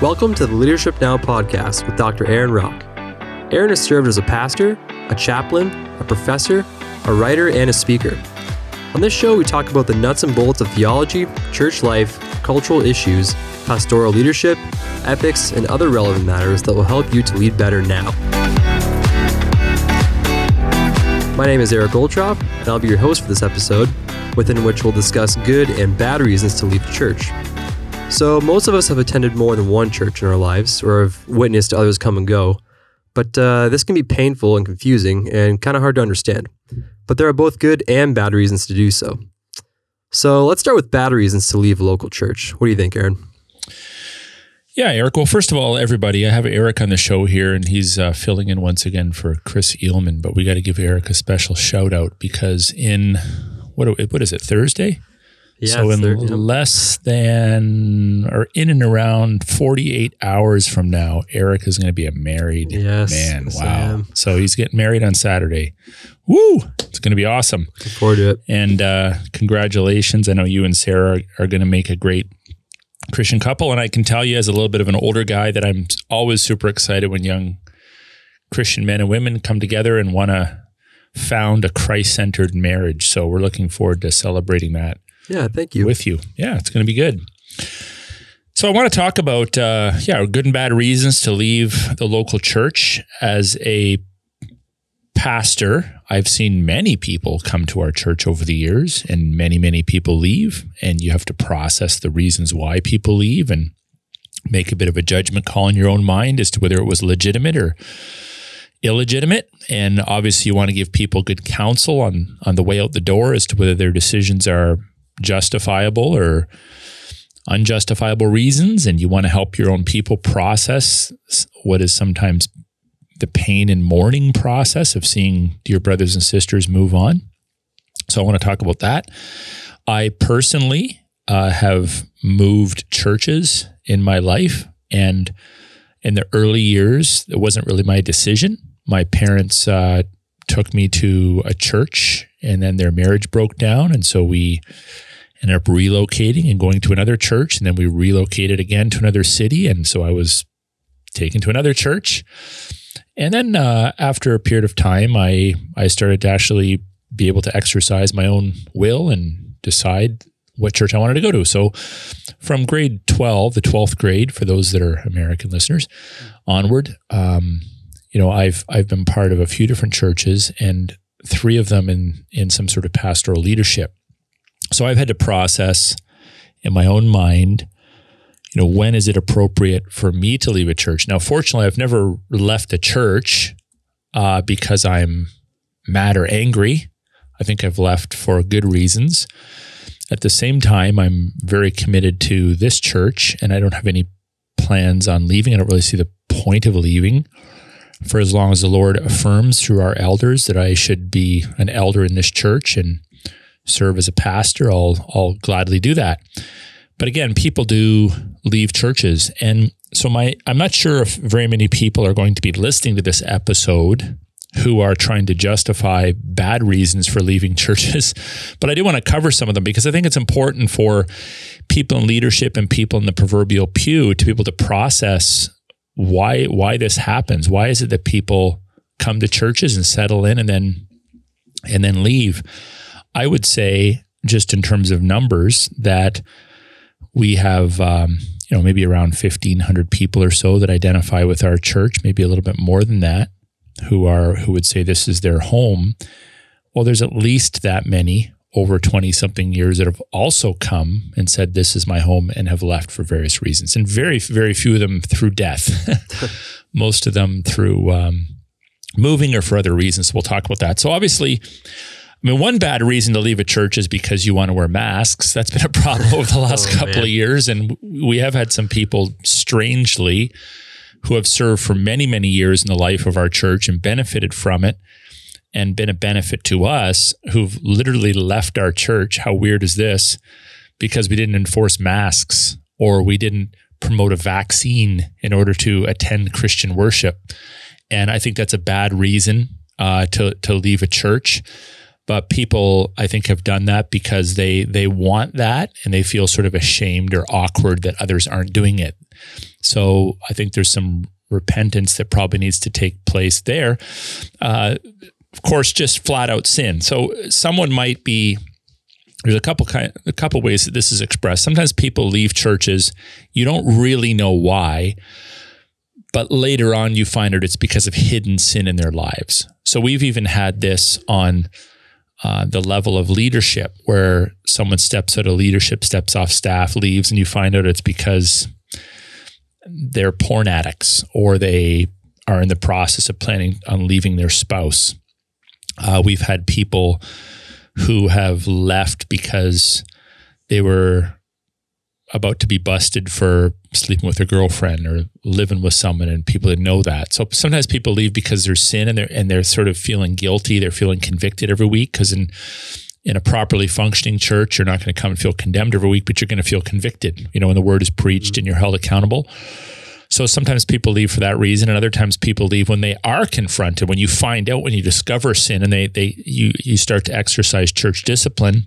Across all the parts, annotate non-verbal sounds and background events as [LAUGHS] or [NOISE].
Welcome to the Leadership Now podcast with Dr. Aaron Rock. Aaron has served as a pastor, a chaplain, a professor, a writer, and a speaker. On this show, we talk about the nuts and bolts of theology, church life, cultural issues, pastoral leadership, ethics, and other relevant matters that will help you to lead better now. My name is Eric Goldtrop, and I'll be your host for this episode, within which we'll discuss good and bad reasons to leave the church. So, most of us have attended more than one church in our lives or have witnessed others come and go. But uh, this can be painful and confusing and kind of hard to understand. But there are both good and bad reasons to do so. So, let's start with bad reasons to leave a local church. What do you think, Aaron? Yeah, Eric. Well, first of all, everybody, I have Eric on the show here, and he's uh, filling in once again for Chris Eelman. But we got to give Eric a special shout out because in what what is it Thursday? Yeah, so in less than or in and around 48 hours from now, Eric is going to be a married Yes, man. yes, wow. So he's getting married on Saturday. Woo! It's going to be awesome. Look forward to it. And uh, congratulations. I know you and Sarah are, are going to make a great Christian couple. And I can tell you, as a little bit of an older guy, that I'm always super excited when young Christian men and women come together and want to found a Christ centered marriage. So we're looking forward to celebrating that Yeah, thank you. with you. Yeah, it's going to be good. So I want to talk about uh, yeah, good and bad reasons to leave the local church. As a pastor, I've seen many people come to our church over the years, and many many people leave, and you have to process the reasons why people leave and make a bit of a judgment call in your own mind as to whether it was legitimate or illegitimate and obviously you want to give people good counsel on on the way out the door as to whether their decisions are justifiable or unjustifiable reasons and you want to help your own people process what is sometimes the pain and mourning process of seeing dear brothers and sisters move on. So i want to talk about that. I personally uh, have moved churches in my life and in the early years it wasn't really my decision. My parents uh, took me to a church and then their marriage broke down and so we ended up relocating and going to another church and then we relocated again to another city and so i was taken to another church. And then uh, after a period of time i i started to actually be able to exercise my own will and decide what church i wanted to go to. So from grade 12 the 12th grade for those that are american listeners onward um, you know i've i've been part of a few different churches and three of them in in some sort of pastoral leadership so i've had to process in my own mind you know when is it appropriate for me to leave a church? Now fortunately i've never left a church uh, because i'm mad or angry. I think i've left for good reasons. At the same time i'm very committed to this church and i don't have any plans on leaving. I don't really see the point of leaving for as long as the Lord affirms through our elders that I should be an elder in this church and serve as a pastor, I'll I'll gladly do that. But again, people do leave churches. And so my I'm not sure if very many people are going to be listening to this episode who are trying to justify bad reasons for leaving [LAUGHS] churches. But I do want to cover some of them because I think it's important for people in leadership and people in the proverbial pew to be able to process why why this happens. Why is it that people come to churches and settle in and then and then leave? I would say, just in terms of numbers, that we have um, you know maybe around fifteen hundred people or so that identify with our church, maybe a little bit more than that, who are who would say this is their home. Well, there's at least that many over 20 something years that have also come and said this is my home and have left for various reasons. And very very few of them through death. [LAUGHS] Most of them through um, moving or for other reasons. We'll talk about that. So obviously I mean, one bad reason to leave a church is because you want to wear masks. That's been a problem over the last [LAUGHS] Oh, couple man. of years. And we have had some people, strangely, who have served for many, many years in the life of our church and benefited from it and been a benefit to us who've literally left our church. How weird is this? Because we didn't enforce masks or we didn't promote a vaccine in order to attend Christian worship. And I think that's a bad reason uh, to to leave a church. But people, I think, have done that because they they want that and they feel sort of ashamed or awkward that others aren't doing it. So I think there's some repentance that probably needs to take place there. Uh, of course, just flat out sin. So someone might be there's a couple kind a couple ways that this is expressed. Sometimes people leave churches, you don't really know why, but later on you find out it's because of hidden sin in their lives. So we've even had this on uh, the level of leadership where someone steps out of leadership, steps off staff, leaves, and you find out it's because they're porn addicts or they are in the process of planning on leaving their spouse. Uh, we've had people who have left because they were about to be busted for sleeping with their girlfriend or living with someone and people didn't know that. So sometimes people leave because there's sin and they're and they're sort of feeling guilty, they're feeling convicted every week because in in a properly functioning church, you're not going to come and feel condemned every week, but you're going to feel convicted, you know, when the word is preached mm-hmm. and you're held accountable. So sometimes people leave for that reason, and other times people leave when they are confronted, when you find out, when you discover sin, and they they you you start to exercise church discipline,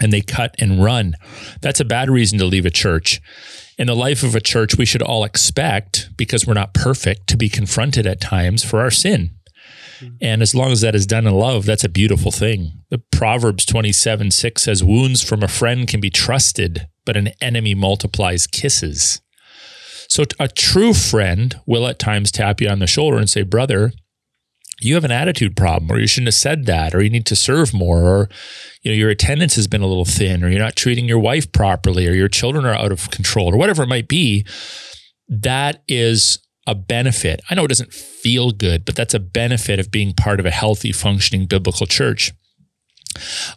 and they cut and run. That's a bad reason to leave a church. In the life of a church, we should all expect, because we're not perfect, to be confronted at times for our sin. Mm-hmm. And as long as that is done in love, that's a beautiful thing. The Proverbs 27 6 says, Wounds from a friend can be trusted, but an enemy multiplies kisses. So a true friend will at times tap you on the shoulder and say, Brother, you have an attitude problem, or you shouldn't have said that, or you need to serve more, or you know, your attendance has been a little thin, or you're not treating your wife properly, or your children are out of control, or whatever it might be. That is a benefit. I know it doesn't feel good, but that's a benefit of being part of a healthy, functioning biblical church.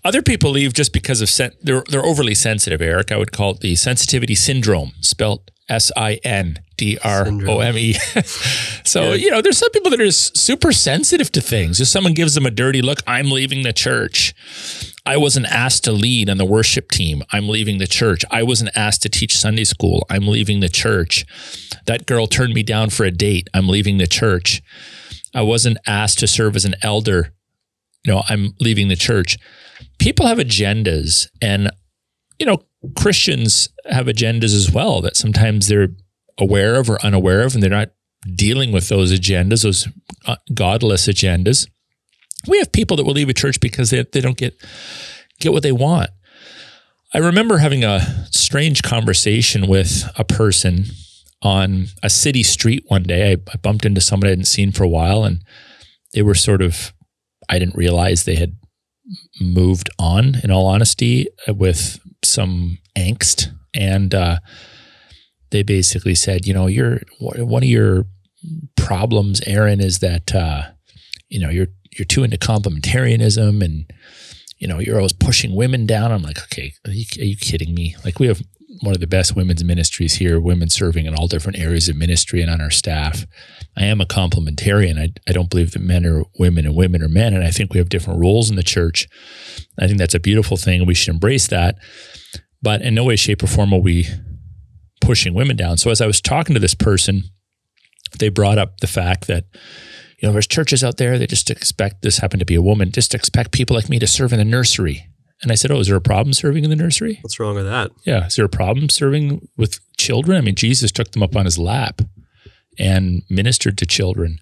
Other people leave just because of sen- they're they're overly sensitive. Eric, I would call it the sensitivity syndrome, spelled S I N D R O M E. [LAUGHS] So, yeah. you know, there's some people that are super sensitive to things. If someone gives them a dirty look, I'm leaving the church. I wasn't asked to lead on the worship team. I'm leaving the church. I wasn't asked to teach Sunday school. I'm leaving the church. That girl turned me down for a date. I'm leaving the church. I wasn't asked to serve as an elder. You know, I'm leaving the church. People have agendas and you know, Christians have agendas as well that sometimes they're aware of or unaware of, and they're not dealing with those agendas, those uh, godless agendas. We have people that will leave a church because they, they don't get get what they want. I remember having a strange conversation with a person on a city street one day. I, I bumped into someone I hadn't seen for a while, and they were sort of, I didn't realize they had moved on, in all honesty, with some angst. And uh, they basically said, you know, you're one of your problems, Aaron, is that uh, you know you're you're too into complementarianism and you know you're always pushing women down. I'm like, okay, are you, are you kidding me? Like we have one of the best women's ministries here, women serving in all different areas of ministry and on our staff. I am a complementarian. I, I don't believe that men are women and women are men. And I think we have different roles in the church. I think that's a beautiful thing we should embrace that. But in no way, shape, or form are we pushing women down. So as I was talking to this person, they brought up the fact that, you know, there's churches out there that just expect this happened to be a woman, just expect people like me to serve in the nursery. And I said, Oh, is there a problem serving in the nursery? What's wrong with that? Yeah. Is there a problem serving with children? I mean, Jesus took them up on his lap and ministered to children.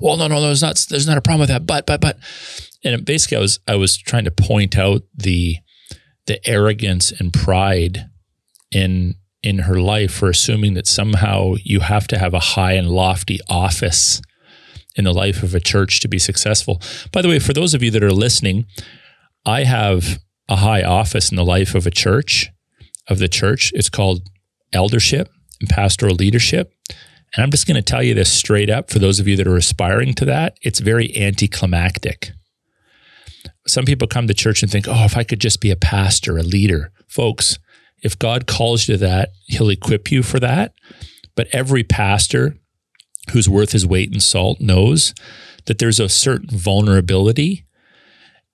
Well, no, no, there's not there's not a problem with that. But, but, but and basically I was I was trying to point out the the arrogance and pride in in her life for assuming that somehow you have to have a high and lofty office in the life of a church to be successful. By the way, for those of you that are listening, I have a high office in the life of a church, of the church. It's called eldership and pastoral leadership. And I'm just going to tell you this straight up for those of you that are aspiring to that. It's very anticlimactic. Some people come to church and think, oh, if I could just be a pastor, a leader. Folks, if God calls you to that, he'll equip you for that. But every pastor who's worth his weight in salt knows that there's a certain vulnerability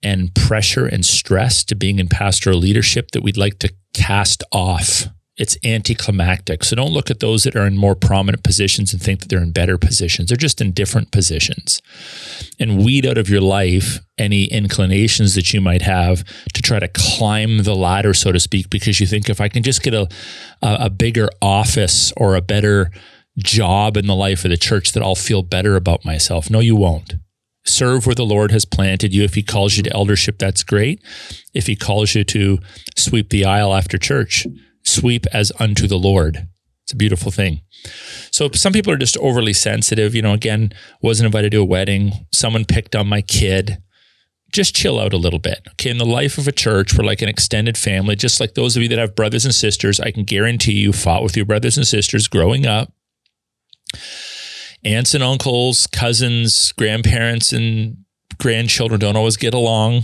and pressure and stress to being in pastoral leadership that we'd like to cast off It's anticlimactic. So don't look at those that are in more prominent positions and think that they're in better positions. They're just in different positions. And weed out of your life any inclinations that you might have to try to climb the ladder, so to speak, because you think if I can just get a, a, bigger office or a better job in the life of the church, that I'll feel better about myself. No, you won't serve where the Lord has planted you. If He calls you to eldership, that's great. If He calls you to sweep the aisle after church, sweep as unto the Lord. It's a beautiful thing. So some people are just overly sensitive. You know, again, wasn't invited to a wedding. Someone picked on my kid. Just chill out a little bit. Okay. In the life of a church, we're like an extended family, just like those of you that have brothers and sisters. I can guarantee you fought with your brothers and sisters growing up. Aunts and uncles, cousins, grandparents, and grandchildren don't always get along.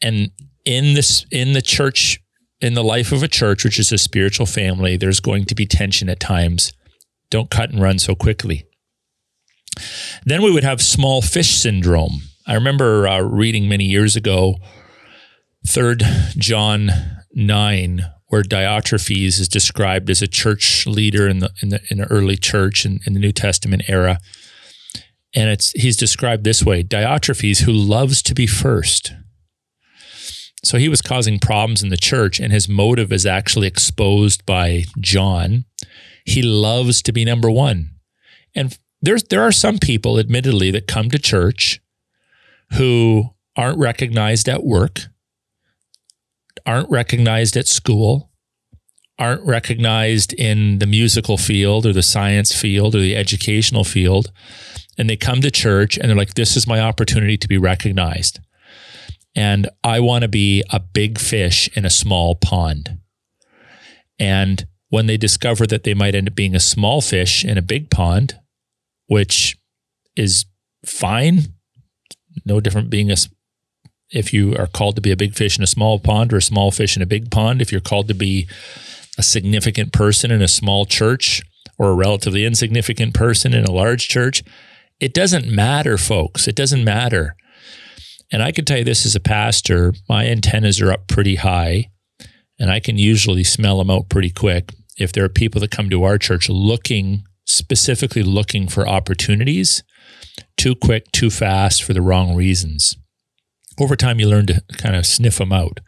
And in this in the church in the life of a church, which is a spiritual family, there's going to be tension at times. Don't cut and run so quickly. Then we would have small fish syndrome. I remember uh, reading many years ago, Third John nine, where Diotrephes is described as a church leader in the in the in the early church in, in the New Testament era, and it's he's described this way: Diotrephes, who loves to be first so he was causing problems in the church, and his motive is actually exposed by John. He loves to be number one. And there's there are some people, admittedly, that come to church who aren't recognized at work, aren't recognized at school, aren't recognized in the musical field or the science field or the educational field. And they come to church and they're like, this is my opportunity to be recognized and I want to be a big fish in a small pond. And when they discover that they might end up being a small fish in a big pond, which is fine, no different being a if you are called to be a big fish in a small pond or a small fish in a big pond, if you're called to be a significant person in a small church or a relatively insignificant person in a large church, it doesn't matter, folks. It doesn't matter. And I can tell you this as a pastor, my antennas are up pretty high, and I can usually smell them out pretty quick. If there are people that come to our church looking, specifically looking for opportunities, too quick, too fast for the wrong reasons. Over time, you learn to kind of sniff them out.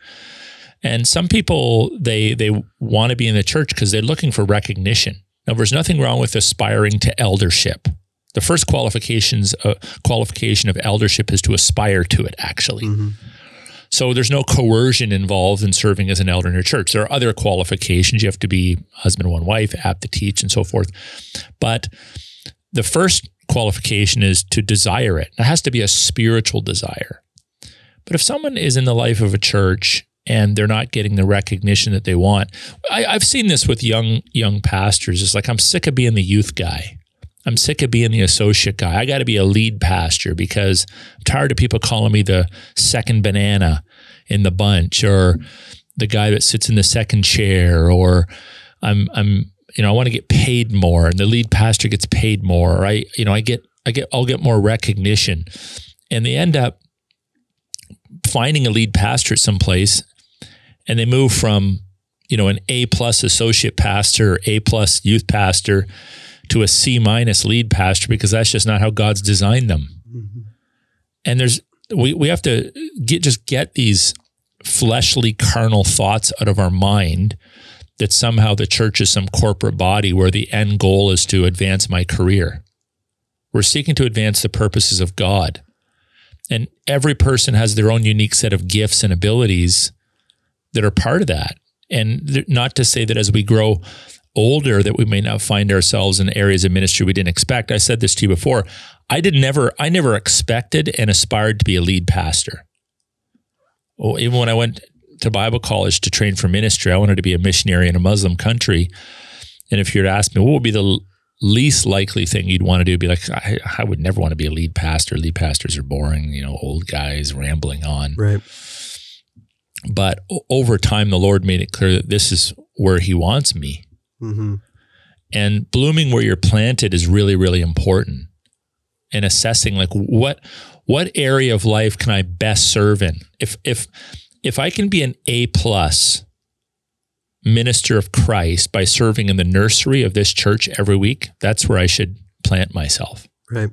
And some people, they, they want to be in the church because they're looking for recognition. Now, there's nothing wrong with aspiring to eldership. The first qualifications uh, qualification of eldership is to aspire to it. Actually, mm-hmm. so there's no coercion involved in serving as an elder in your church. There are other qualifications. You have to be husband, one wife, apt to teach, and so forth. But the first qualification is to desire it. It has to be a spiritual desire. But if someone is in the life of a church and they're not getting the recognition that they want, I, have seen this with young young pastors. It's like I'm sick of being the youth guy. I'm sick of being the associate guy. I got to be a lead pastor because I'm tired of people calling me the second banana in the bunch or the guy that sits in the second chair or I'm I'm you know I want to get paid more and the lead pastor gets paid more or I you know I get I get I'll get more recognition and they end up finding a lead pastor at some place and they move from you know an A plus associate pastor or A plus youth pastor to a C minus lead pastor because that's just not how God's designed them. Mm-hmm. And there's we we have to get just get these fleshly carnal thoughts out of our mind that somehow the church is some corporate body where the end goal is to advance my career. We're seeking to advance the purposes of God. And every person has their own unique set of gifts and abilities that are part of that. And not to say that as we grow older that we may not find ourselves in areas of ministry we didn't expect. I said this to you before. I did never, I never expected and aspired to be a lead pastor. Well, even when I went to Bible college to train for ministry, I wanted to be a missionary in a Muslim country. And if you were to ask me, what would be the least likely thing you'd want to do? Be like, I, I would never want to be a lead pastor. Lead pastors are boring, you know, old guys rambling on. Right. But over time, the Lord made it clear that this is where He wants me. Mm-hmm. And blooming where you're planted is really, really important. And assessing like what what area of life can I best serve in? If if if I can be an A plus minister of Christ by serving in the nursery of this church every week, that's where I should plant myself. Right.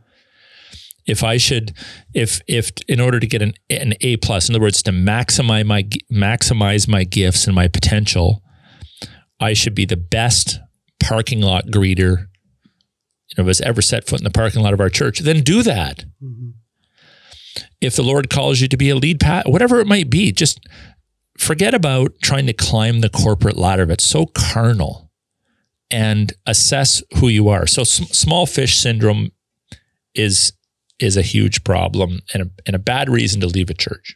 If I should, if if in order to get an an A plus, in other words, to maximize my maximize my gifts and my potential, I should be the best parking lot greeter you know, has ever set foot in the parking lot of our church. Then do that. Mm-hmm. If the Lord calls you to be a lead pat, whatever it might be, just forget about trying to climb the corporate ladder. It's so carnal and assess who you are. So small fish syndrome is is a huge problem and a, and a bad reason to leave a church.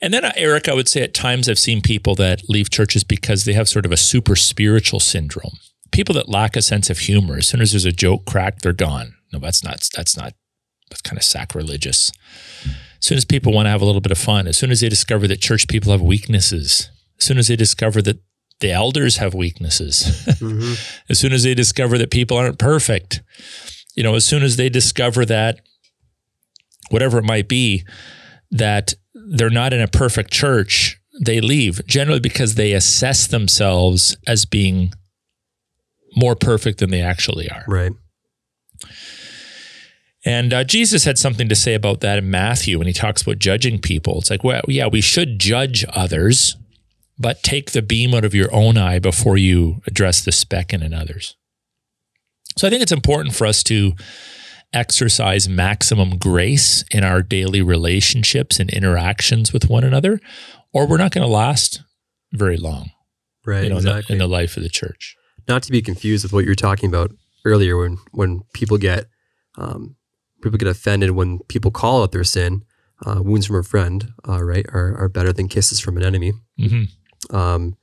And then, uh, Eric, I would say at times I've seen people that leave churches because they have sort of a super spiritual syndrome. People that lack a sense of humor. As soon as there's a joke cracked, they're gone. No, that's not. That's not. That's kind of sacrilegious. As soon as people want to have a little bit of fun, as soon as they discover that church people have weaknesses, as soon as they discover that the elders have weaknesses, [LAUGHS] mm-hmm. as soon as they discover that people aren't perfect, you know, as soon as they discover that whatever it might be, that they're not in a perfect church, they leave generally because they assess themselves as being more perfect than they actually are. Right. And uh, Jesus had something to say about that in Matthew when he talks about judging people. It's like, well, yeah, we should judge others, but take the beam out of your own eye before you address the speck in another's. So I think it's important for us to exercise maximum grace in our daily relationships and interactions with one another, or we're not going to last very long. Right. You know, exactly. in, the, in the life of the church. Not to be confused with what you were talking about earlier when when people get um, people get offended when people call out their sin. Uh, wounds from a friend, uh, right, are, are better than kisses from an enemy. Mm-hmm. Um,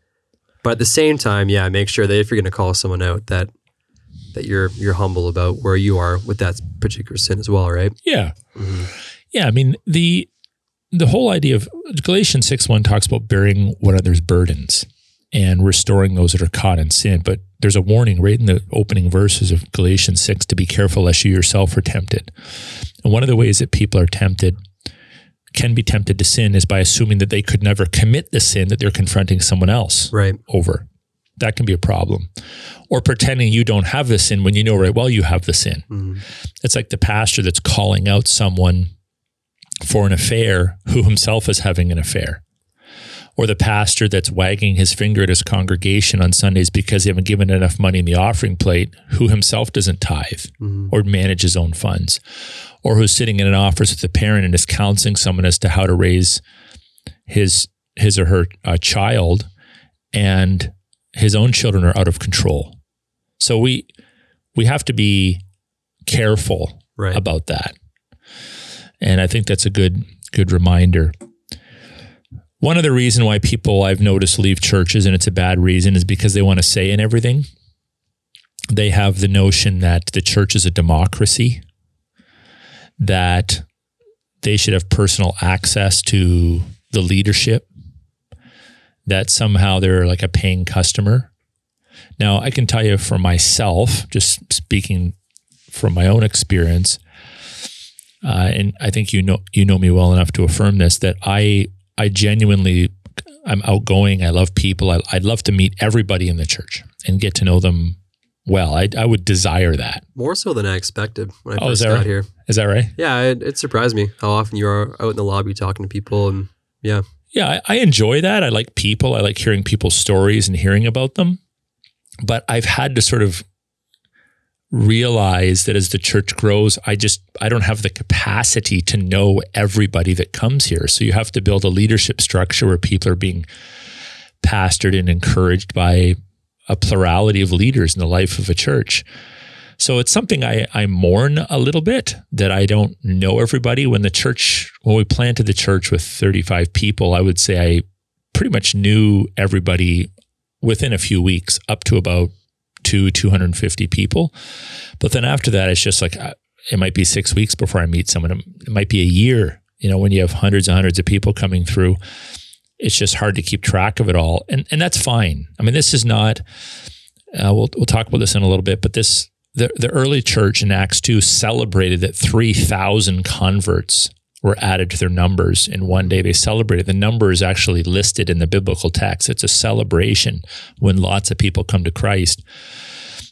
but at the same time, yeah, make sure that if you're going to call someone out, that that you're you're humble about where you are with that particular sin as well, right? Yeah, mm-hmm. yeah. I mean the the whole idea of Galatians six one talks about bearing one another's burdens and restoring those that are caught in sin. But there's a warning right in the opening verses of Galatians 6 to be careful lest you yourself are tempted. And one of the ways that people are tempted, can be tempted to sin, is by assuming that they could never commit the sin that they're confronting someone else right. over. That can be a problem. Or pretending you don't have the sin when you know right well you have the sin. Mm. It's like the pastor that's calling out someone for an affair who himself is having an affair or the pastor that's wagging his finger at his congregation on Sundays because they haven't given enough money in the offering plate, who himself doesn't tithe mm-hmm. or manage his own funds, or who's sitting in an office with a parent and is counseling someone as to how to raise his his or her uh, child, and his own children are out of control. So we we have to be careful right. about that, and I think that's a good good reminder. One of the reason why people I've noticed leave churches, and it's a bad reason, is because they want to say in everything. They have the notion that the church is a democracy, that they should have personal access to the leadership, that somehow they're like a paying customer. Now, I can tell you for myself, just speaking from my own experience, uh, and I think you know you know me well enough to affirm this that I I genuinely, I'm outgoing. I love people. I, would love to meet everybody in the church and get to know them well. I, I would desire that more so than I expected when I oh, first got right? here. Is that right? Yeah, it, it, surprised me how often you are out in the lobby talking to people, and yeah, yeah, I, I enjoy that. I like people. I like hearing people's stories and hearing about them. But I've had to sort of realize that as the church grows, I just I don't have the capacity to know everybody that comes here. So you have to build a leadership structure where people are being pastored and encouraged by a plurality of leaders in the life of a church. So it's something I, I mourn a little bit that I don't know everybody. When the church, when we planted the church with 35 people, I would say I pretty much knew everybody within a few weeks up to about two, 250 people. But then after that, it's just like, uh, it might be six weeks before I meet someone. It might be a year, you know, when you have hundreds and hundreds of people coming through. It's just hard to keep track of it all. And, and that's fine. I mean, this is not, uh, we'll, we'll talk about this in a little bit, but this, the, the early church in Acts 2 celebrated that 3,000 converts were added to their numbers in one day. They celebrated. The number is actually listed in the biblical text. It's a celebration when lots of people come to Christ.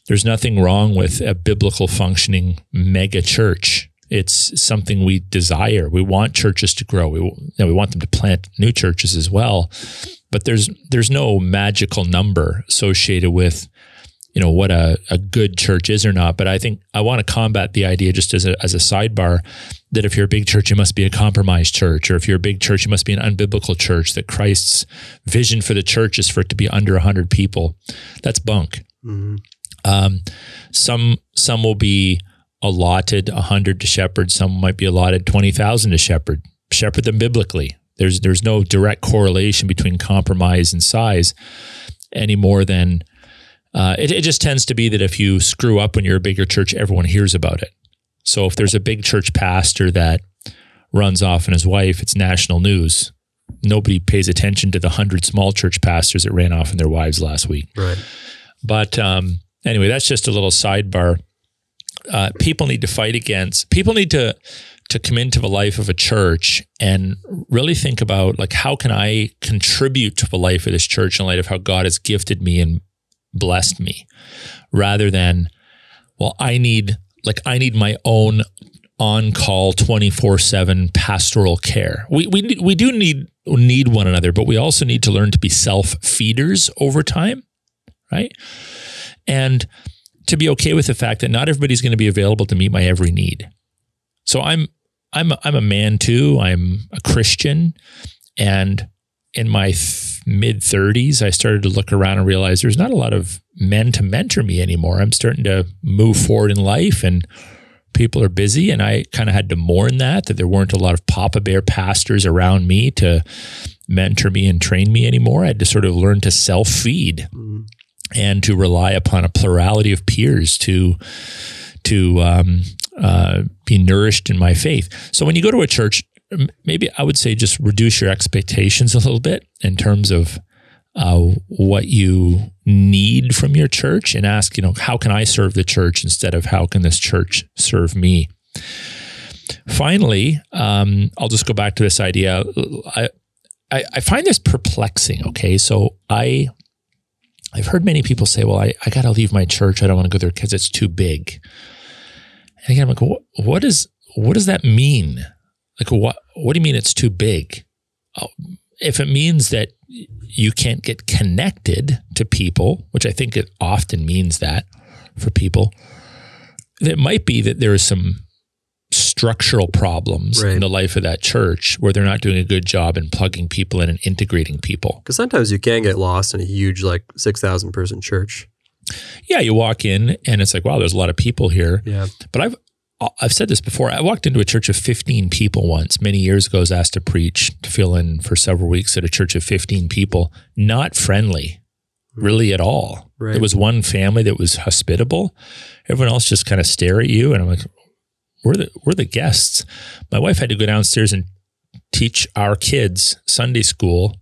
There's nothing wrong with a biblical functioning mega church. It's something we desire. We want churches to grow. We, you know, we want them to plant new churches as well. But there's there's no magical number associated with you know what a, a good church is or not but i think i want to combat the idea just as a, as a sidebar that if you're a big church you must be a compromised church or if you're a big church you must be an unbiblical church that christ's vision for the church is for it to be under 100 people that's bunk mm-hmm. um, some some will be allotted 100 to shepherd some might be allotted 20000 to shepherd shepherd them biblically there's there's no direct correlation between compromise and size any more than uh, it, it just tends to be that if you screw up when you're a bigger church, everyone hears about it. So if there's a big church pastor that runs off and his wife, it's national news. Nobody pays attention to the hundred small church pastors that ran off and their wives last week. Right. But um, anyway, that's just a little sidebar. Uh, people need to fight against. People need to to come into the life of a church and really think about like how can I contribute to the life of this church in light of how God has gifted me and blessed me rather than, well, I need, like, I need my own on call 24 7 pastoral care. We, we, we do need, need one another, but we also need to learn to be self feeders over time, right? And to be okay with the fact that not everybody's going to be available to meet my every need. So I'm I'm a, I'm a man too. I'm a Christian, and in my th- mid 30s, I started to look around and realize there's not a lot of men to mentor me anymore. I'm starting to move forward in life and people are busy. And I kind of had to mourn that, that there weren't a lot of Papa Bear pastors around me to mentor me and train me anymore. I had to sort of learn to self feed mm-hmm. and to rely upon a plurality of peers to, to, um, uh, be nourished in my faith. So when you go to a church, maybe I would say just reduce your expectations a little bit in terms of uh, what you need from your church and ask, you know, how can I serve the church instead of how can this church serve me? Finally, um, I'll just go back to this idea. I, I, I find this perplexing. Okay, so I I've heard many people say, "Well, I, I got to leave my church. I don't want to go there because it's too big." And again, I'm like, what, what is what does that mean? Like, what, what do you mean it's too big? Oh, if it means that you can't get connected to people, which I think it often means that for people, it might be that there are some structural problems right. in the life of that church where they're not doing a good job in plugging people in and integrating people. Because sometimes you can get lost in a huge, like 6,000 person church. Yeah, you walk in and it's like, wow, there's a lot of people here. Yeah. But I've I've said this before. I walked into a church of 15 people once many years ago. I was asked to preach to fill in for several weeks at a church of 15 people. Not friendly, hmm. really at all. Right. There was one family that was hospitable. Everyone else just kind of stare at you, and I'm like, "We're the we're the guests." My wife had to go downstairs and teach our kids Sunday school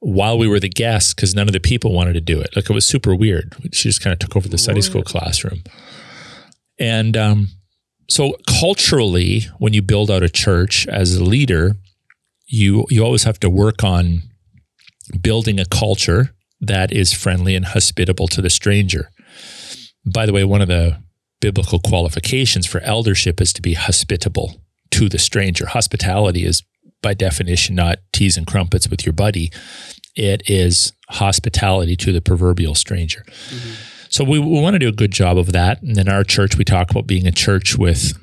while we were the guests because none of the people wanted to do it. Like it was super weird. She just kind of took over the Sunday school classroom. And um, so culturally, when you build out a church as a leader, you you always have to work on building a culture that is friendly and hospitable to the stranger. By the way, one of the biblical qualifications for eldership is to be hospitable to the stranger. Hospitality is by definition not teas and crumpets with your buddy. It is hospitality to the proverbial stranger. Mm-hmm. So we, we want to do a good job of that. And in our church, we talk about being a church with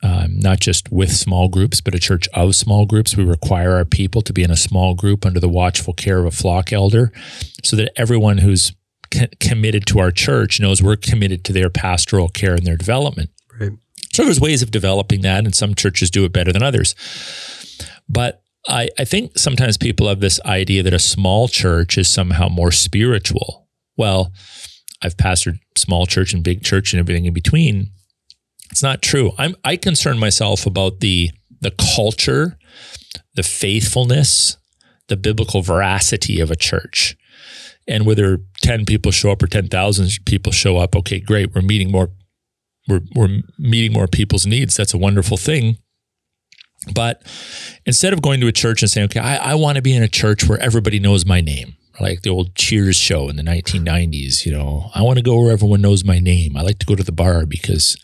um, not just with small groups, but a church of small groups. We require our people to be in a small group under the watchful care of a flock elder so that everyone who's co- committed to our church knows we're committed to their pastoral care and their development. Right. So there's ways of developing that, and some churches do it better than others. But I, I think sometimes people have this idea that a small church is somehow more spiritual. Well, I've pastored small church and big church and everything in between. It's not true. I'm I concern myself about the the culture, the faithfulness, the biblical veracity of a church. And whether 10 people show up or 10,000 people show up, okay, great. We're meeting more we're we're meeting more people's needs. That's a wonderful thing. But instead of going to a church and saying, okay, I, I want to be in a church where everybody knows my name, like the old Cheers show in the 1990s, you know, I want to go where everyone knows my name. I like to go to the bar because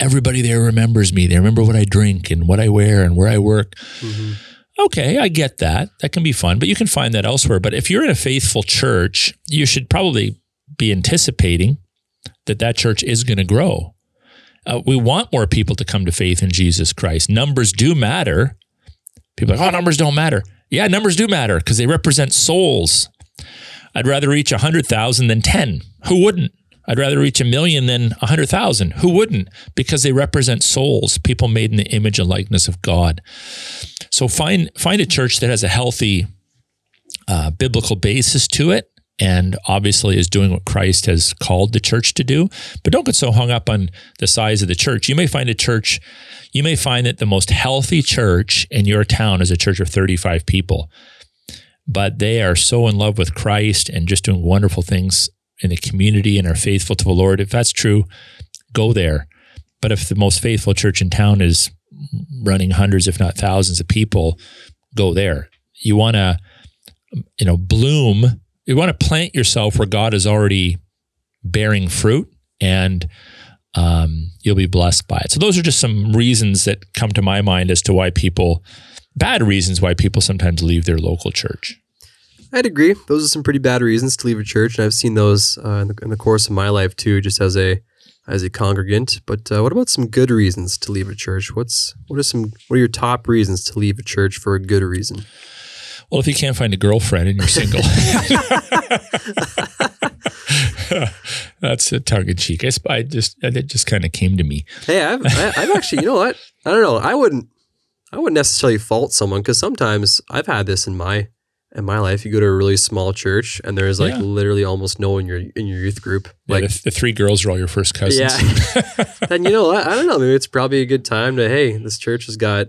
everybody there remembers me. They remember what I drink and what I wear and where I work. Mm-hmm. Okay, I get that. That can be fun, but you can find that elsewhere. But if you're in a faithful church, you should probably be anticipating that that church is going to grow. Uh, we want more people to come to faith in Jesus Christ. Numbers do matter. People are like, oh, numbers don't matter. Yeah, numbers do matter because they represent souls. I'd rather reach 100,000 than 10. Who wouldn't? I'd rather reach a million than 100,000. Who wouldn't? Because they represent souls, people made in the image and likeness of God. So find find a church that has a healthy uh, biblical basis to it and obviously is doing what Christ has called the church to do. But don't get so hung up on the size of the church. You may find a church, you may find that the most healthy church in your town is a church of 35 people. But they are so in love with Christ and just doing wonderful things in the community and are faithful to the Lord. If that's true, go there. But if the most faithful church in town is running hundreds, if not thousands of people, go there. You want to, you know, bloom you want to plant yourself where God is already bearing fruit and um, you'll be blessed by it. So those are just some reasons that come to my mind as to why people, bad reasons why people sometimes leave their local church. I'd agree. Those are some pretty bad reasons to leave a church, and I've seen those uh, in, the, in, the, course of my life too, just as a as a congregant. But uh, what about some good reasons to leave a church? What's what are some what are your top reasons to leave a church for a good reason? Well, if you can't find a girlfriend and you're single, [LAUGHS] [LAUGHS] that's a tongue in cheek. I, I just it just kind of came to me. Hey, I've, I've actually, you know what? I don't know. I wouldn't, I wouldn't necessarily fault someone because sometimes I've had this in my in my life. You go to a really small church and there's like yeah. literally almost no one in your in your youth group. Yeah, like the, the, three girls are all your first cousins. Yeah. [LAUGHS] and you know what? I don't know. Maybe it's probably a good time to hey, this church has got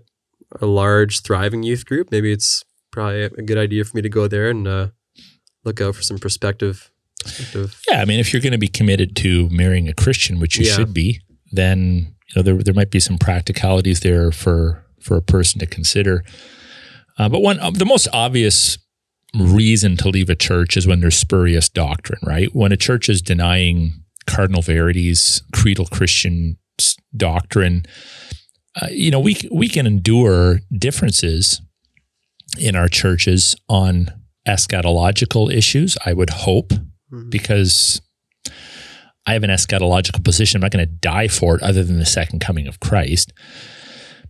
a large thriving youth group. Maybe it's probably a good idea for me to go there and uh, look out for some perspective. perspective. Yeah, I mean, if you're going to be committed to marrying a Christian, which you yeah. should be, then you know there there might be some practicalities there for for a person to consider. Uh, but one the most obvious reason to leave a church is when there's spurious doctrine, right? When a church is denying cardinal verities, creedal Christian doctrine, uh, you know, we we can endure differences in our churches on eschatological issues, I would hope, mm-hmm. because I have an eschatological position. I'm not going to die for it other than the second coming of Christ.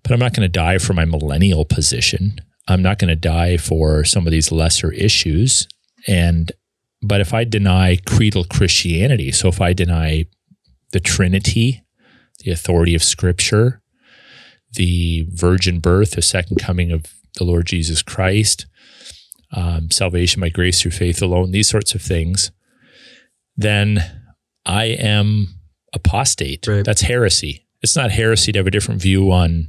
But I'm not going to die for my millennial position. I'm not going to die for some of these lesser issues. And but if I deny creedal Christianity, so if I deny the Trinity, the authority of Scripture, the virgin birth, the second coming of the Lord Jesus Christ, um, salvation by grace through faith alone, these sorts of things, then I am apostate. Right. That's heresy. It's not heresy to have a different view on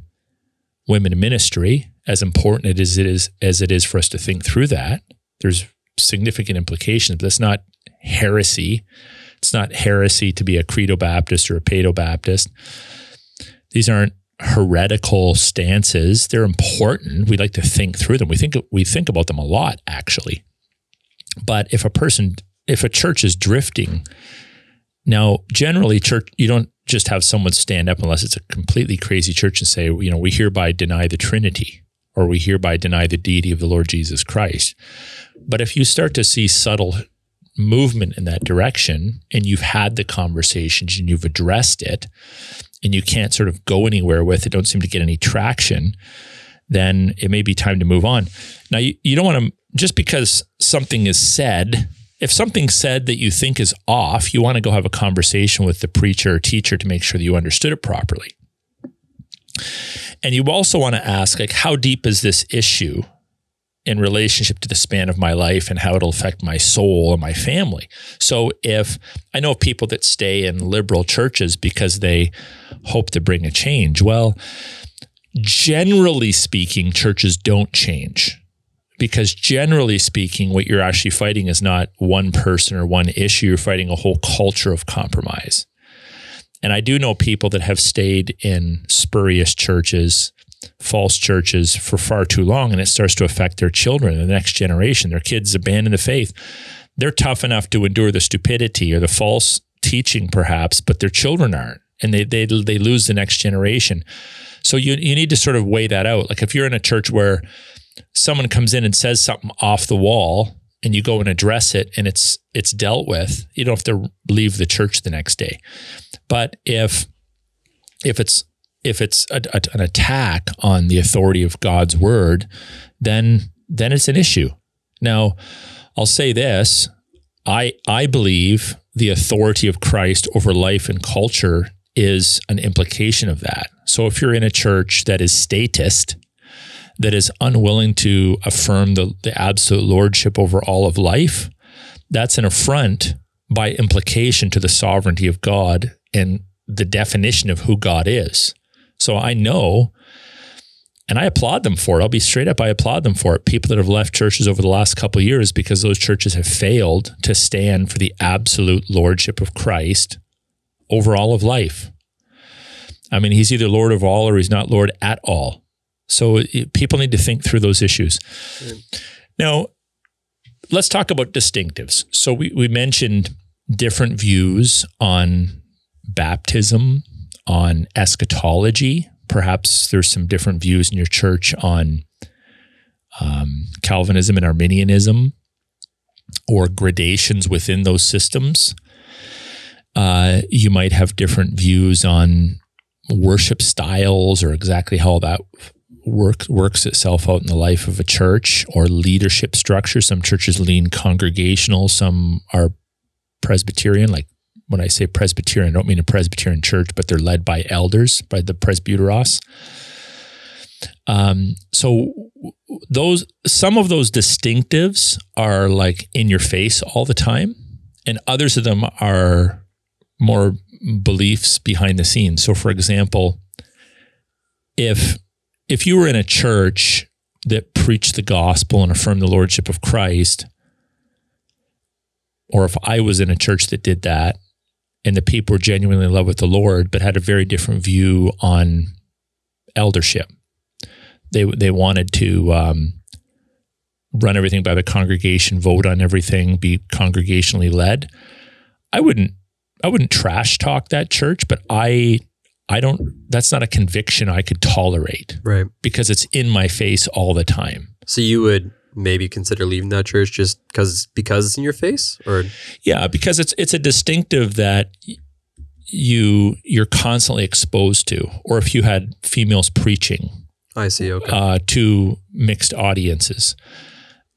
women in ministry, as important as it is as it is for us to think through that. There's significant implications, but that's not heresy. It's not heresy to be a credo Baptist or a Paedo Baptist. These aren't heretical stances. They're important. We like to think through them. We think we think about them a lot, actually. But if a person, if a church is drifting, now generally church, you don't just have someone stand up unless it's a completely crazy church and say, you know, we hereby deny the Trinity or we hereby deny the deity of the Lord Jesus Christ. But if you start to see subtle movement in that direction and you've had the conversations and you've addressed it, and you can't sort of go anywhere with it, don't seem to get any traction, then it may be time to move on. Now, you, you don't want to, just because something is said, if something's said that you think is off, you want to go have a conversation with the preacher or teacher to make sure that you understood it properly. And you also want to ask, like, how deep is this issue? in relationship to the span of my life and how it'll affect my soul and my family. So if I know people that stay in liberal churches because they hope to bring a change, well, generally speaking, churches don't change. Because generally speaking, what you're actually fighting is not one person or one issue, you're fighting a whole culture of compromise. And I do know people that have stayed in spurious churches false churches for far too long and it starts to affect their children, the next generation. Their kids abandon the faith. They're tough enough to endure the stupidity or the false teaching, perhaps, but their children aren't. And they, they, they lose the next generation. So you, you need to sort of weigh that out. Like if you're in a church where someone comes in and says something off the wall and you go and address it and it's it's dealt with, you don't have to leave the church the next day. But if if it's if it's a, a, an attack on the authority of God's word, then then it's an issue. Now, I'll say this: I I believe the authority of Christ over life and culture is an implication of that. So if you're in a church that is statist, that is unwilling to affirm the, the absolute lordship over all of life, that's an affront by implication to the sovereignty of God and the definition of who God is. So I know and I applaud them for it. I'll be straight up. I applaud them for it. People that have left churches over the last couple years because those churches have failed to stand for the absolute lordship of Christ over all of life. I mean, he's either Lord of all or he's not Lord at all. So people need to think through those issues. Now, let's talk about distinctives. So we, we mentioned different views on baptism, on eschatology. Perhaps there's some different views in your church on um, Calvinism and Arminianism or gradations within those systems. Uh, you might have different views on worship styles or exactly how that works works itself out in the life of a church or leadership structure. Some churches lean congregational, some are Presbyterian. Like when I say Presbyterian, I don't mean a Presbyterian church, but they're led by elders, by the presbyteros. Um, so those some of those distinctives are like in your face all the time, and others of them are more beliefs behind the scenes. So, for example, if if you were in a church that preached the gospel and affirmed the lordship of Christ, or if I was in a church that did that, and the people were genuinely in love with the Lord, but had a very different view on eldership, they they wanted to um, run everything by the congregation, vote on everything, be congregationally led. I wouldn't I wouldn't trash talk that church, but I I don't that's not a conviction I could tolerate. Right. Because it's in my face all the time. So you would maybe consider leaving that church just because because it's in your face or Yeah, because it's it's a distinctive that you you're constantly exposed to or if you had females preaching I see, okay. Uh, to mixed audiences.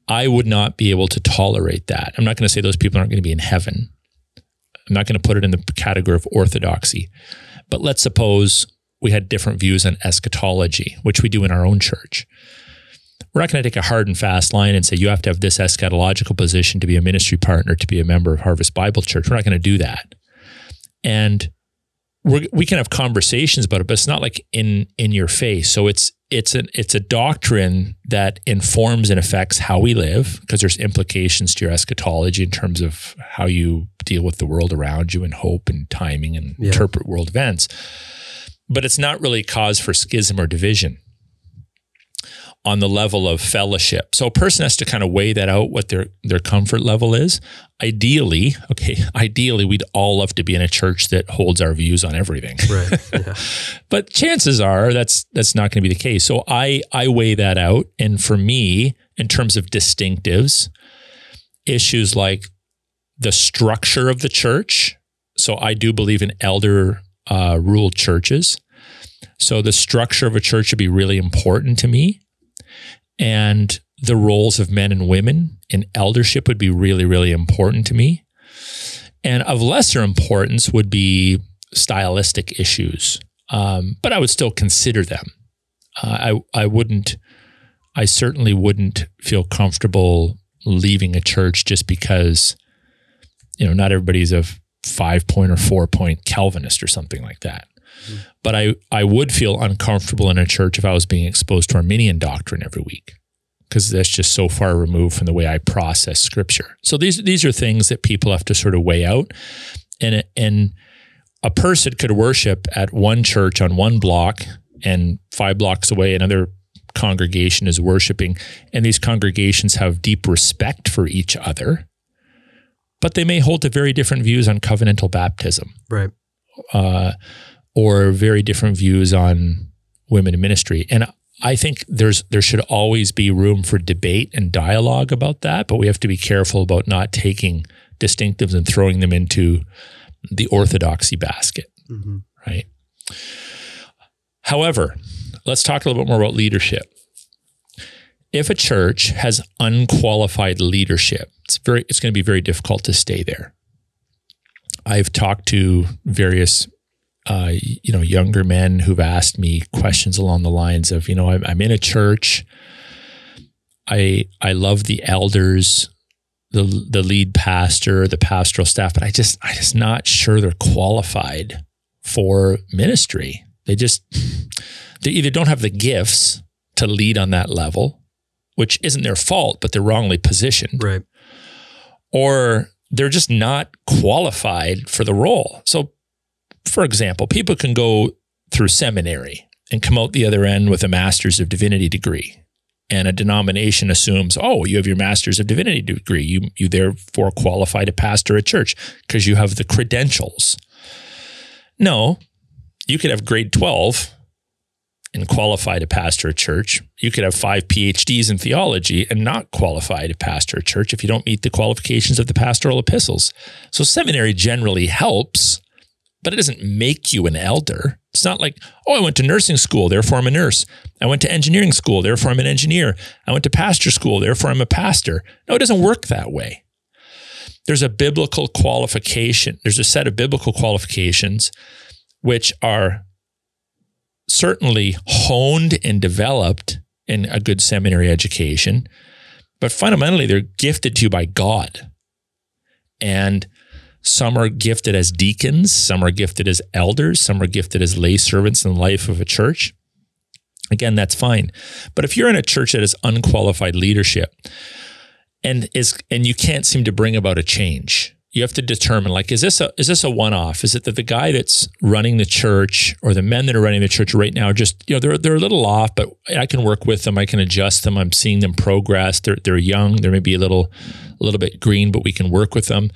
I would not be able to tolerate that. I'm not going to say those people aren't going to be in heaven. I'm not going to put it in the category of orthodoxy. But let's suppose we had different views on eschatology, which we do in our own church. We're not going to take a hard and fast line and say you have to have this eschatological position to be a ministry partner, to be a member of Harvest Bible Church. We're not going to do that. And we we can have conversations about it, but it's not like in in your face. So it's it's an it's a doctrine that informs and affects how we live because there's implications to your eschatology in terms of how you deal with the world around you and hope and timing and yeah. interpret world events. But it's not really cause for schism or division on the level of fellowship. So a person has to kind of weigh that out what their their comfort level is. Ideally, okay, [LAUGHS] ideally we'd all love to be in a church that holds our views on everything. Right. Yeah. [LAUGHS] but chances are that's that's not going to be the case. So I I weigh that out and for me in terms of distinctives issues like the structure of the church. So I do believe in elder uh, ruled churches. So the structure of a church would be really important to me and the roles of men and women in eldership would be really, really important to me. And of lesser importance would be stylistic issues, um, but I would still consider them. Uh, I I wouldn't. I certainly wouldn't feel comfortable leaving a church just because, you know, not everybody's a five point or four point Calvinist or something like that. But I, I would feel uncomfortable in a church if I was being exposed to Arminian doctrine every week because that's just so far removed from the way I process scripture. So these these are things that people have to sort of weigh out. And and a person could worship at one church on one block and five blocks away another congregation is worshiping, and these congregations have deep respect for each other, but they may hold to very different views on covenantal baptism. Right. Uh, or very different views on women in ministry. And I think there's there should always be room for debate and dialogue about that, but we have to be careful about not taking distinctives and throwing them into the orthodoxy basket, Mm-hmm. right? However, let's talk a little bit more about leadership. If a church has unqualified leadership, it's very it's going to be very difficult to stay there. I've talked to various uh, you know younger men who've asked me questions along the lines of you know I'm, I'm in a church i i love the elders the the lead pastor the pastoral staff but i just i just not sure they're qualified for ministry they just they either don't have the gifts to lead on that level which isn't their fault but they're wrongly positioned Right. or they're just not qualified for the role. So, for example, people can go through seminary and come out the other end with a master's of divinity degree. And a denomination assumes, oh, you have your master's of divinity degree. You, you therefore qualify to pastor a church because you have the credentials. No, you could have grade 12 and qualify to pastor a church. You could have five PhDs in theology and not qualify to pastor a church if you don't meet the qualifications of the pastoral epistles. So seminary generally helps, but it doesn't make you an elder. It's not like, oh, I went to nursing school, therefore I'm a nurse. I went to engineering school, therefore I'm an engineer. I went to pastor school, therefore I'm a pastor. No, it doesn't work that way. There's a biblical qualification, there's a set of biblical qualifications which are certainly honed and developed in a good seminary education, but fundamentally they're gifted to you by God. And some are gifted as deacons, some are gifted as elders, some are gifted as lay servants in the life of a church. Again, that's fine. But if you're in a church that has unqualified leadership and is and you can't seem to bring about a change, you have to determine like is this a is this a one off? Is it that the guy that's running the church or the men that are running the church right now are just you know they're they're a little off, but I can work with them. I can adjust them. I'm seeing them progress. They're they're young. They're maybe a little a little bit green, but we can work with them.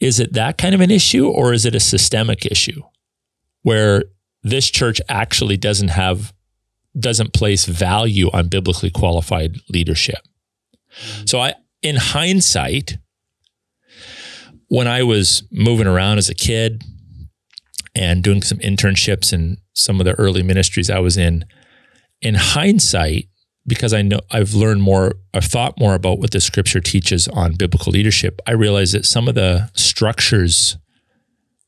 Is it that kind of an issue or is it a systemic issue where this church actually doesn't have doesn't place value on biblically qualified leadership? So I in hindsight, when I was moving around as a kid and doing some internships in some of the early ministries I was in, in hindsight, because I know I've learned more, I've thought more about what the scripture teaches on biblical leadership, I realized that some of the structures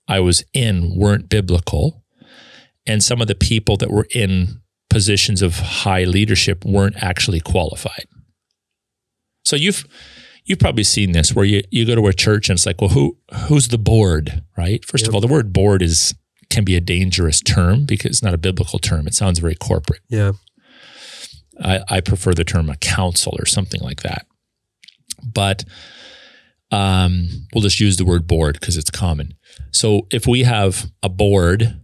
I was in weren't biblical. And some of the people that were in positions of high leadership weren't actually qualified. So you've you've probably seen this where you, you go to a church and it's like, well, who who's the board, right? First Yep. of all, the word board is can be a dangerous term because it's not a biblical term. It sounds very corporate. Yeah. I, I prefer the term a council or something like that. But um, we'll just use the word board because it's common. So if we have a board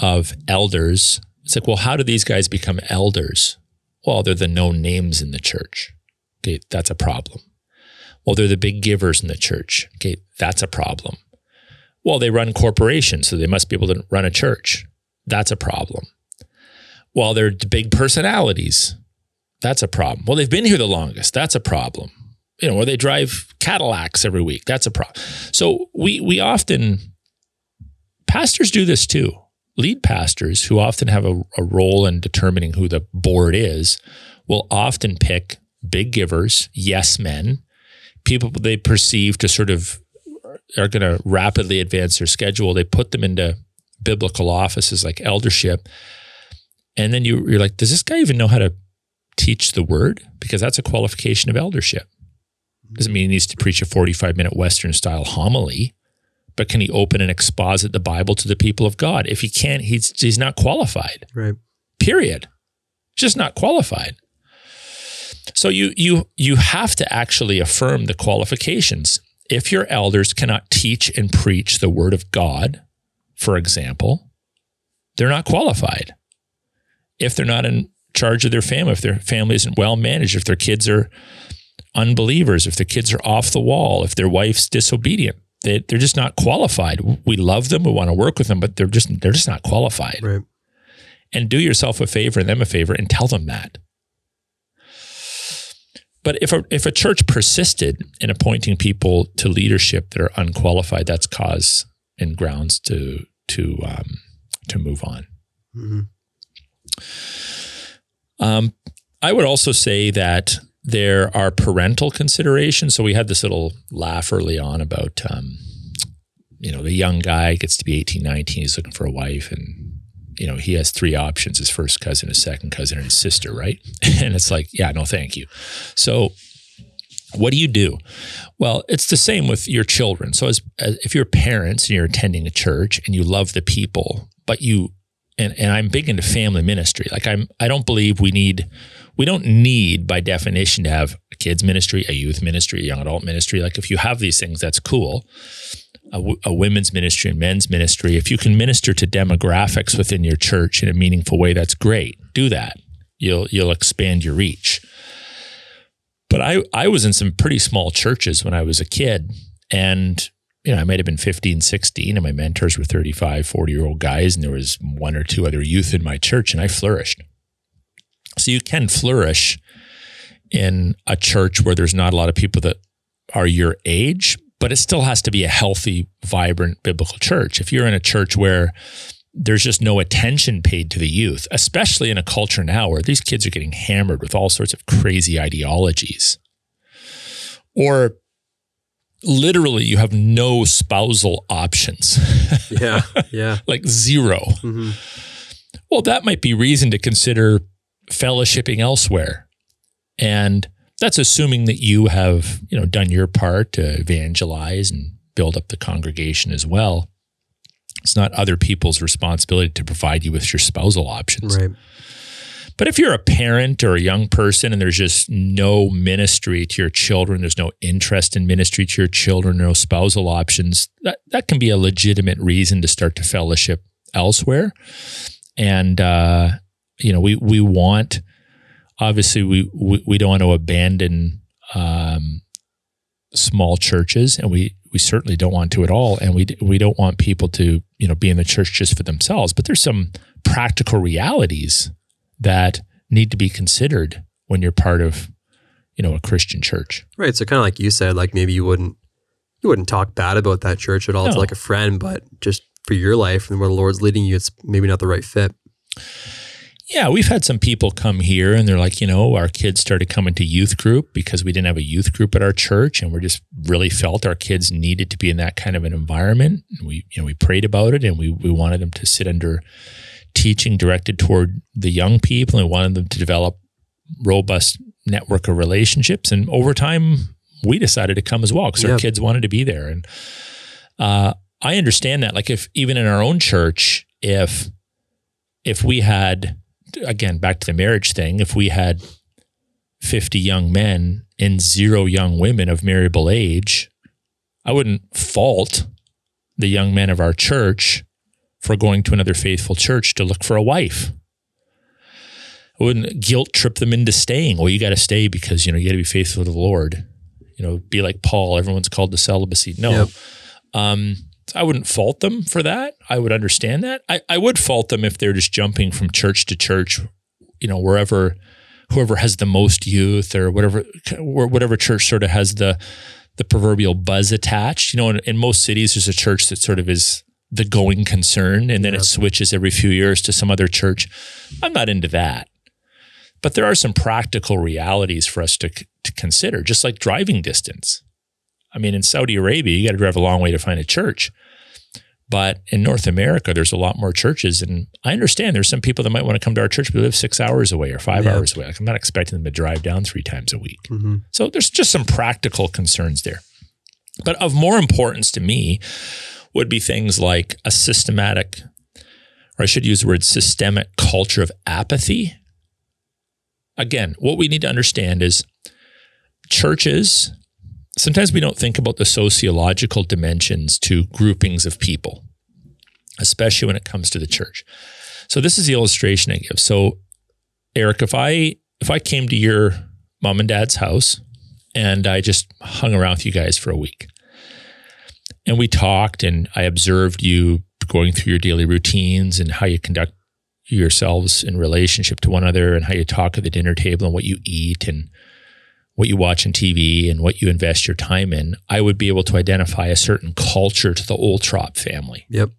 of elders, it's like, well, how do these guys become elders? Well, they're the known names in the church. Okay, that's a problem. Well, they're the big givers in the church. Okay, that's a problem. Well, they run corporations, so they must be able to run a church. That's a problem. Well, they're big personalities. That's a problem. Well, they've been here the longest. That's a problem. You know, or they drive Cadillacs every week. That's a problem. So we we often pastors do this too. Lead pastors who often have a, a role in determining who the board is will often pick big givers, yes men, people they perceive to sort of are going to rapidly advance their schedule. They put them into biblical offices like eldership. And then you, you're like, does this guy even know how to teach the word? Because that's a qualification of eldership. Doesn't mean he needs to preach a 45 minute Western style homily, but can he open and exposit the Bible to the people of God? If he can't, he's, he's not qualified Right. period just not qualified so you you you have to actually affirm the qualifications if your elders cannot teach and preach the word of god for example they're not qualified if they're not in charge of their family, if their family isn't well managed, if their kids are unbelievers, if their kids are off the wall, if their wife's disobedient. They, they're just not qualified. We love them, we want to work with them, but they're just they're just not qualified. Right. And do yourself a favor and them a favor and tell them that. But if a if a church persisted in appointing people to leadership that are unqualified, that's cause and grounds to to um, to move on. hmm Um, I would also say that there are parental considerations. So we had this little laugh early on about, um, you know, the young guy gets to be 18, 19, he's looking for a wife and, you know, he has three options, his first cousin, his second cousin, and his sister, right? [LAUGHS] and it's like, yeah, no, thank you. So what do you do? Well, it's the same with your children. So as, as if you're parents and you're attending a church and you love the people, but you and, and I'm big into family ministry. Like I'm I don't believe we need we don't need by definition to have a kids ministry, a youth ministry, a young adult ministry. Like if you have these things, that's cool. A, women's ministry and men's ministry. If you can minister to demographics within your church in a meaningful way, that's great. Do that. You'll you'll expand your reach. But I I was in some pretty small churches when I was a kid and you know, I might have been 15, 16, and my mentors were 35, 40 year old guys, and there was one or two other youth in my church, and I flourished. So you can flourish in a church where there's not a lot of people that are your age, but it still has to be a healthy, vibrant biblical church. If you're in a church where there's just no attention paid to the youth, especially in a culture now where these kids are getting hammered with all sorts of crazy ideologies. Or literally, you have no spousal options, [LAUGHS] Yeah. Yeah. like zero. hmm Well, that might be reason to consider fellowshipping elsewhere. And that's assuming that you have, you know, done your part to evangelize and build up the congregation as well. It's not other people's responsibility to provide you with your spousal options. Right. But if you're a parent or a young person and there's just no ministry to your children, there's no interest in ministry to your children, no spousal options, that, that can be a legitimate reason to start to fellowship elsewhere. And, uh, you know, we, we want, obviously, we, we, we don't want to abandon um, small churches and we, we certainly don't want to at all. And we, we don't want people to, you know, be in the church just for themselves. But there's some practical realities that need to be considered when you're part of you know a christian church Right. So kind of like you said, like maybe you wouldn't you wouldn't talk bad about that church at all to like a friend, but just for your life and where the Lord's leading you, it's maybe not the right fit. yeah we've had some people come here and they're like you know our kids started coming to youth group because we didn't have a youth group at our church and we just really felt our kids needed to be in that kind of an environment and we you know we prayed about it and we we wanted them to sit under teaching directed toward the young people and we wanted them to develop robust network of relationships and over time we decided to come as well because Yeah. our kids wanted to be there and uh, i understand that like if even in our own church if if we had again back to the marriage thing if we had 50 young men and zero young women of marriable age i wouldn't fault the young men of our church for going to another faithful church to look for a wife I wouldn't guilt trip them into staying. Well, you got to stay because you know you got to be faithful to the Lord. You know, be like Paul. Everyone's called to celibacy. No, Yep. um, I wouldn't fault them for that. I would understand that. I, I would fault them if they're just jumping from church to church. You know, wherever whoever has the most youth or whatever whatever church sort of has the the proverbial buzz attached. You know, in, in most cities, there's a church that sort of is the going concern, and then Yeah. it switches every few years to some other church. I'm not into that. But there are some practical realities for us to, to consider, just like driving distance. I mean, in Saudi Arabia, you got to drive a long way to find a church. But in North America, there's a lot more churches. And I understand there's some people that might want to come to our church, but live six hours away or five Yeah. hours away. Like, I'm not expecting them to drive down three times a week. hmm So there's just some practical concerns there. But of more importance to me would be things like a systematic, or I should use the word systemic culture of apathy. Again, what we need to understand is churches, sometimes we don't think about the sociological dimensions to groupings of people, especially when it comes to the church. So this is the illustration I give. So Eric, if I if I came to your mom and dad's house and I just hung around with you guys for a week and we talked and I observed you going through your daily routines and how you conduct yourselves in relationship to one another and how you talk at the dinner table and what you eat and what you watch on TV and what you invest your time in, I would be able to identify a certain culture to the Oltrop family. Yep.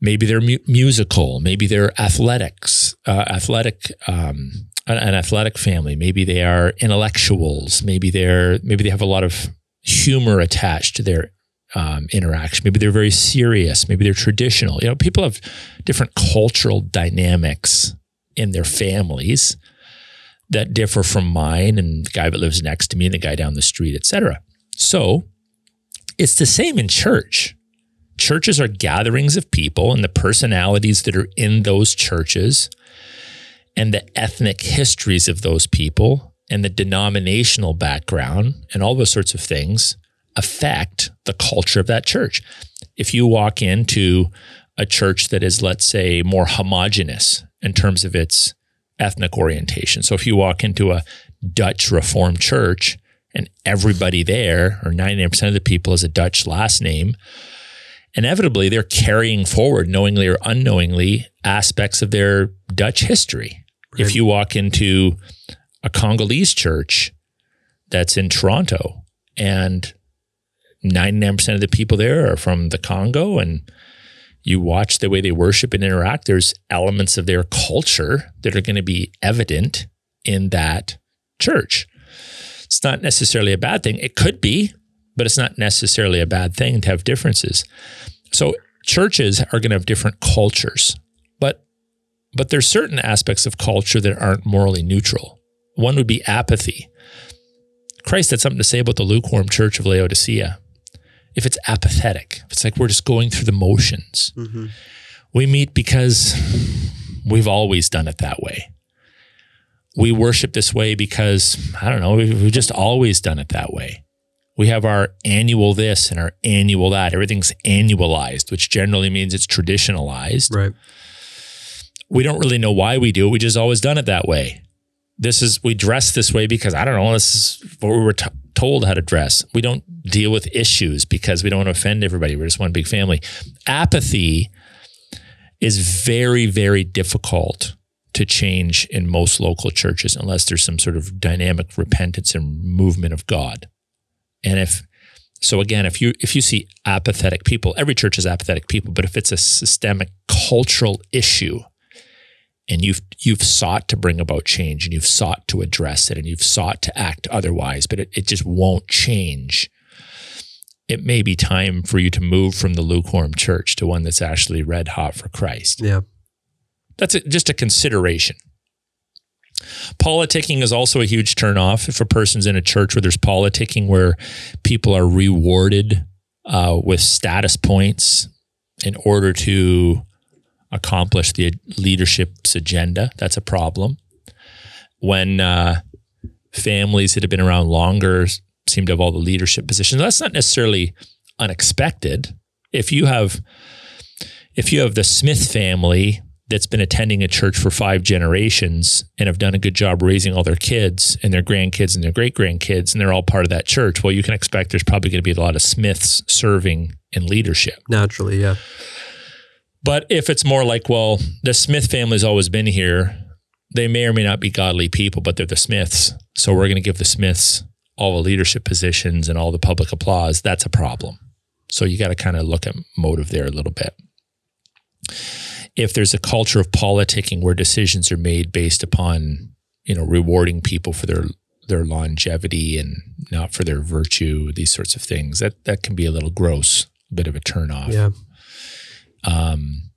Maybe they're mu- musical. Maybe they're athletics, uh, athletic, um, an, an athletic family. Maybe they are intellectuals. Maybe they're maybe they have a lot of humor attached to their um, interaction. Maybe they're very serious. Maybe they're traditional. You know, people have different cultural dynamics in their families that differ from mine and the guy that lives next to me and the guy down the street, etc. So it's the same in church. Churches are gatherings of people and the personalities that are in those churches and the ethnic histories of those people and the denominational background and all those sorts of things affect the culture of that church. If you walk into a church that is, let's say, more homogenous in terms of its ethnic orientation. So if you walk into a Dutch Reformed church and everybody there, or 99% of the people, has a Dutch last name, inevitably they're carrying forward, knowingly or unknowingly, aspects of their Dutch history. Right. If you walk into a Congolese church that's in Toronto and 99% of the people there are from the Congo and you watch the way they worship and interact, there's elements of their culture that are going to be evident in that church. It's not necessarily a bad thing. It could be, but it's not necessarily a bad thing to have differences. So churches are going to have different cultures, but but there's certain aspects of culture that aren't morally neutral. One would be apathy. Christ had something to say about the lukewarm church of Laodicea if it's apathetic, if it's like we're just going through the motions. Mm-hmm. We meet because we've always done it that way. We worship this way because, I don't know, we've just always done it that way. We have our annual this and our annual that. Everything's annualized, which generally means it's traditionalized. Right. We don't really know why we do it. We just always done it that way. This is, we dress this way because I don't know, this is what we were t- told how to dress. We don't deal with issues because we don't want to offend everybody. We're just one big family. Apathy is very, very difficult to change in most local churches unless there's some sort of dynamic repentance and movement of God. And if so again, if you if you see apathetic people, every church is apathetic people, but if it's a systemic cultural issue, and you've you've sought to bring about change and you've sought to address it and you've sought to act otherwise but it, it just won't change. It may be time for you to move from the lukewarm church to one that's actually red hot for christ. Yeah. That's a, just a consideration. Politicking is also a huge turnoff if a person's in a church where there's politicking where people are rewarded uh, with status points in order to accomplish the leadership's agenda. That's a problem. When uh, families that have been around longer seem to have all the leadership positions, that's not necessarily unexpected. If you have if you have the Smith family that's been attending a church for five generations and have done a good job raising all their kids and their grandkids and their great grandkids, and they're all part of that church, well, you can expect there's probably going to be a lot of Smiths serving in leadership. Naturally, yeah. But if it's more like, well, the Smith family's always been here, they may or may not be godly people, but they're the Smiths. So we're going to give the Smiths all the leadership positions and all the public applause. That's a problem. So you got to kind of look at motive there a little bit. If there's a culture of politicking where decisions are made based upon, you know, rewarding people for their their longevity and not for their virtue, these sorts of things, that that can be a little gross, a bit of a turnoff. Yeah. Um,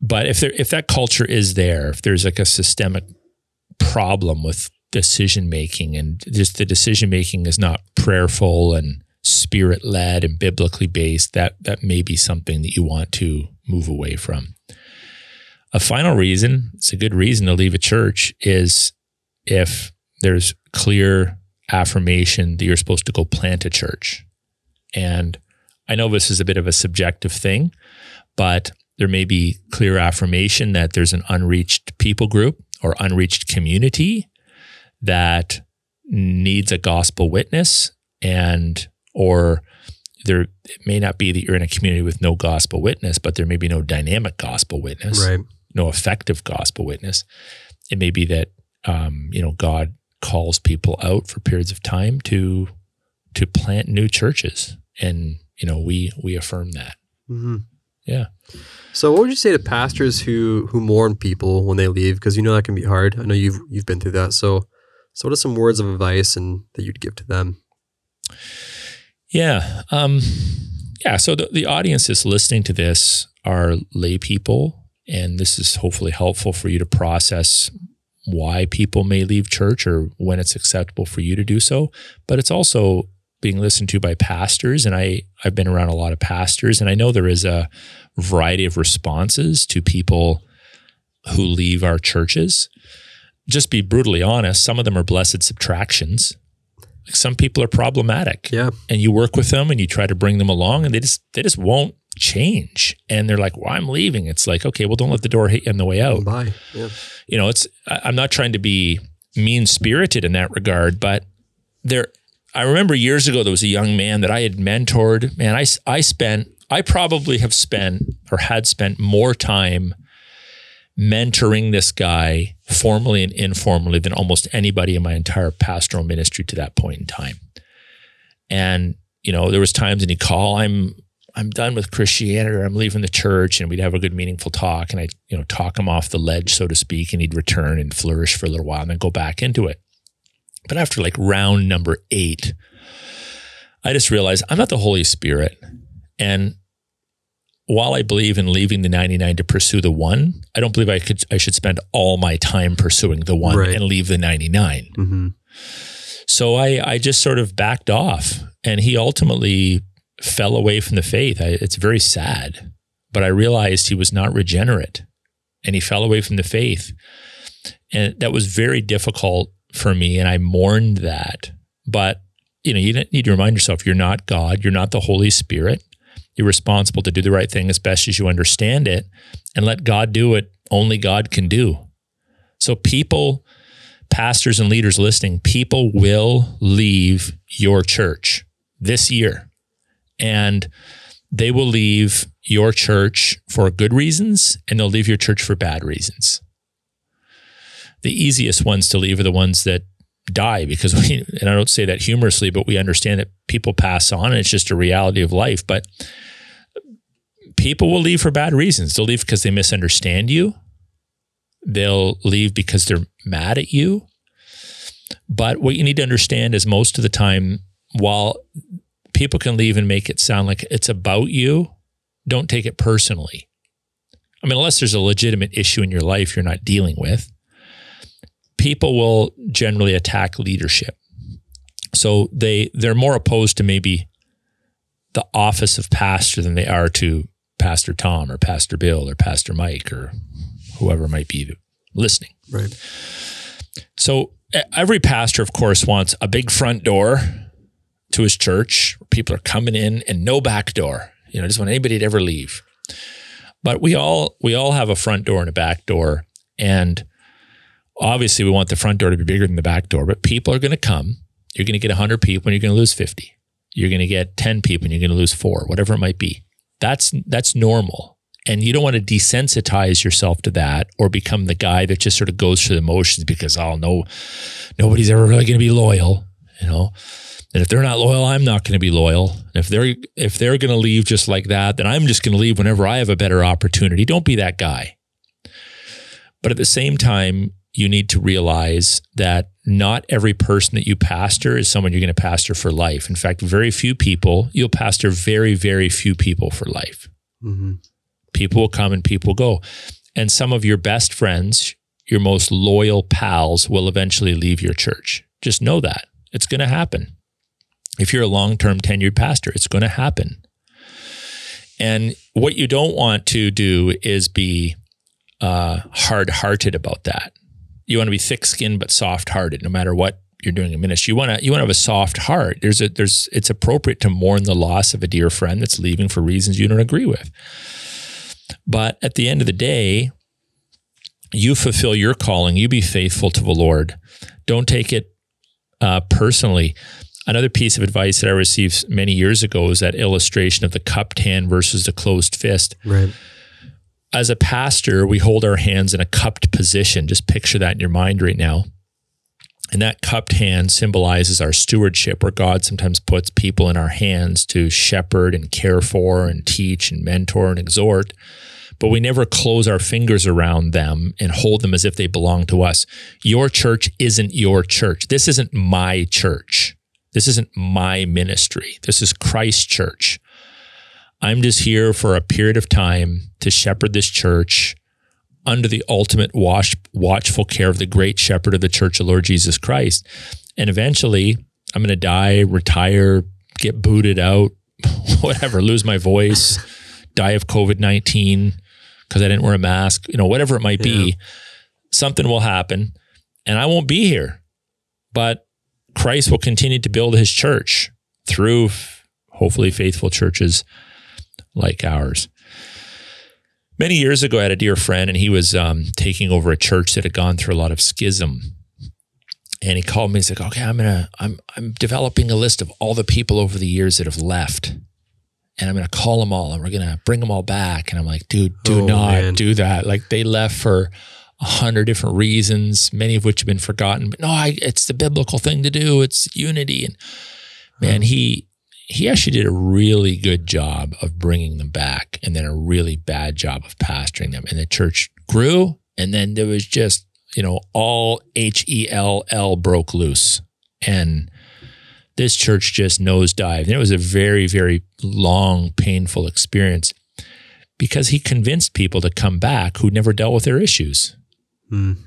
but if there if that culture is there, if there's like a systemic problem with decision making and just the decision making is not prayerful and spirit led and biblically based, that that may be something that you want to move away from. A final reason, it's a good reason to leave a church, is if there's clear affirmation that you're supposed to go plant a church. And I know this is a bit of a subjective thing, but there may be clear affirmation that there's an unreached people group or unreached community that needs a gospel witness and or there it may not be that you're in a community with no gospel witness but there may be no dynamic gospel witness Right. no effective gospel witness it may be that um, you know god calls people out for periods of time to to plant new churches and you know we we affirm that hmm yeah So, what would you say to pastors who who mourn people when they leave? Because you know that can be hard. I know you've you've been through that. So, so what are some words of advice and that you'd give to them? Yeah. Um, yeah. So the, the audience that's listening to this are lay people, and this is hopefully helpful for you to process why people may leave church or when it's acceptable for you to do so. But it's also being listened to by pastors, and I I've been around a lot of pastors, and I know there is a variety of responses to people who leave our churches. Just be brutally honest, some of them are blessed subtractions. Like some people are problematic Yeah. and you work with them and you try to bring them along and they just they just won't change and they're like well i'm leaving it's like okay well don't let the door hit you on the way out Bye. Yeah. you know it's i'm not trying to be mean spirited in that regard but there i remember years ago there was a young man that i had mentored. Man I, I spent i probably have spent or had spent more time mentoring this guy formally and informally than almost anybody in my entire pastoral ministry to that point in time. And you know there was times when he'd call i'm i'm done with christianity or i'm leaving the church and we'd have a good meaningful talk and i'd you know talk him off the ledge so to speak and he'd return and flourish for a little while and then go back into it but after like round number eight i just realized i'm not the holy spirit and while I believe in leaving the 99 to pursue the one, I don't believe I could I should spend all my time pursuing the one Right. and leave the 99. hmm So I, I just sort of backed off, and he ultimately fell away from the faith. I, it's very sad, but I realized he was not regenerate, and he fell away from the faith, and that was very difficult for me, and I mourned that. But you know, you need to remind yourself you're not God, you're not the Holy Spirit. You're responsible to do the right thing as best as you understand it, and let God do what only God can do. So people pastors and leaders listening, people will leave your church this year. And they will leave your church for good reasons and they'll leave your church for bad reasons. The easiest ones to leave are the ones that die because we, and I don't say that humorously, but we understand that people pass on and it's just a reality of life. But people will leave for bad reasons. They'll leave because they misunderstand you. They'll leave because they're mad at you. But what you need to understand is most of the time, while people can leave and make it sound like it's about you, don't take it personally. I mean, unless there's a legitimate issue in your life you're not dealing with, people will generally attack leadership. So they they're more opposed to maybe the office of pastor than they are to Pastor Tom or Pastor Bill or Pastor Mike or whoever might be listening. Right. So every pastor, of course, wants a big front door to his church. People are coming in and no back door. You know, I just want anybody to ever leave. But we all we all have a front door and a back door, and obviously we want the front door to be bigger than the back door. But people are going to come. You're going to get 100 people and you're going to lose 50. You're going to get 10 people and you're going to lose four, whatever it might be. That's that's normal. And you don't want to desensitize yourself to that or become the guy that just sort of goes through the motions because oh no, nobody's ever really going to be loyal, you know. And if they're not loyal, I'm not going to be loyal. If they're if they're going to leave just like that, then I'm just going to leave whenever I have a better opportunity. Don't be that guy. But at the same time, you need to realize that not every person that you pastor is someone you're going to pastor for life. In fact, very few people, you'll pastor very, very few people for life. hmm People will come and people go. And some of your best friends, your most loyal pals, will eventually leave your church. Just know that it's going to happen. If you're a long term tenured pastor, it's going to happen. And what you don't want to do is be uh, hard hearted about that. You want to be thick skinned but soft hearted, no matter what you're doing in ministry. You want to you want to have a soft heart. There's a there's it's appropriate to mourn the loss of a dear friend that's leaving for reasons you don't agree with. But at the end of the day, you fulfill your calling. You be faithful to the Lord. Don't take it uh, personally. Another piece of advice that I received many years ago is that illustration of the cupped hand versus the closed fist. Right. As a pastor, we hold our hands in a cupped position. Just picture that in your mind right now. And that cupped hand symbolizes our stewardship, where God sometimes puts people in our hands to shepherd and care for and teach and mentor and exhort. But we never close our fingers around them and hold them as if they belong to us. Your church isn't your church. This isn't my church. This isn't my ministry. This is Christ's church. I'm just here for a period of time to shepherd this church under the ultimate watch, watchful care of the great shepherd of the church of Lord Jesus Christ. And eventually, I'm going to die, retire, get booted out, [LAUGHS] whatever, lose my voice, die of COVID 19 because I didn't wear a mask, you know, whatever it might be. Something will happen and I won't be here. But Christ will continue to build his church through hopefully faithful churches like ours. Many years ago, I had a dear friend, and he was um, taking over a church that had gone through a lot of schism. And he called me. He's like, "Okay, I'm gonna, I'm, I'm developing a list of all the people over the years that have left, and I'm gonna call them all, and we're gonna bring them all back." And I'm like, "Dude, do oh, not man. do that. Like they left for a hundred different reasons, many of which have been forgotten. But no, I, it's the biblical thing to do. It's unity." And man, he he actually did a really good job of bringing them back and then a really bad job of pastoring them. And the church grew. And then there was just, you know, all H E L L broke loose. And this church just nosedived. And it was a very, very long, painful experience because he convinced people to come back who never dealt with their issues. Mm.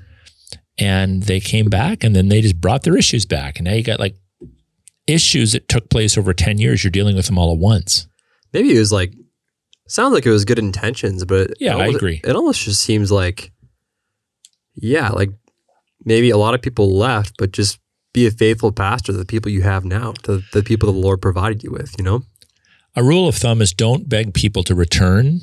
And they came back and then they just brought their issues back. And now you got like issues that took place over 10 years, you're dealing with them all at once. Maybe it was like, sounds like it was good intentions, but yeah, almost, I agree. It almost just seems like, yeah, like maybe a lot of people left, but just be a faithful pastor to the people you have now, to the people the Lord provided you with, you know? A rule of thumb is don't beg people to return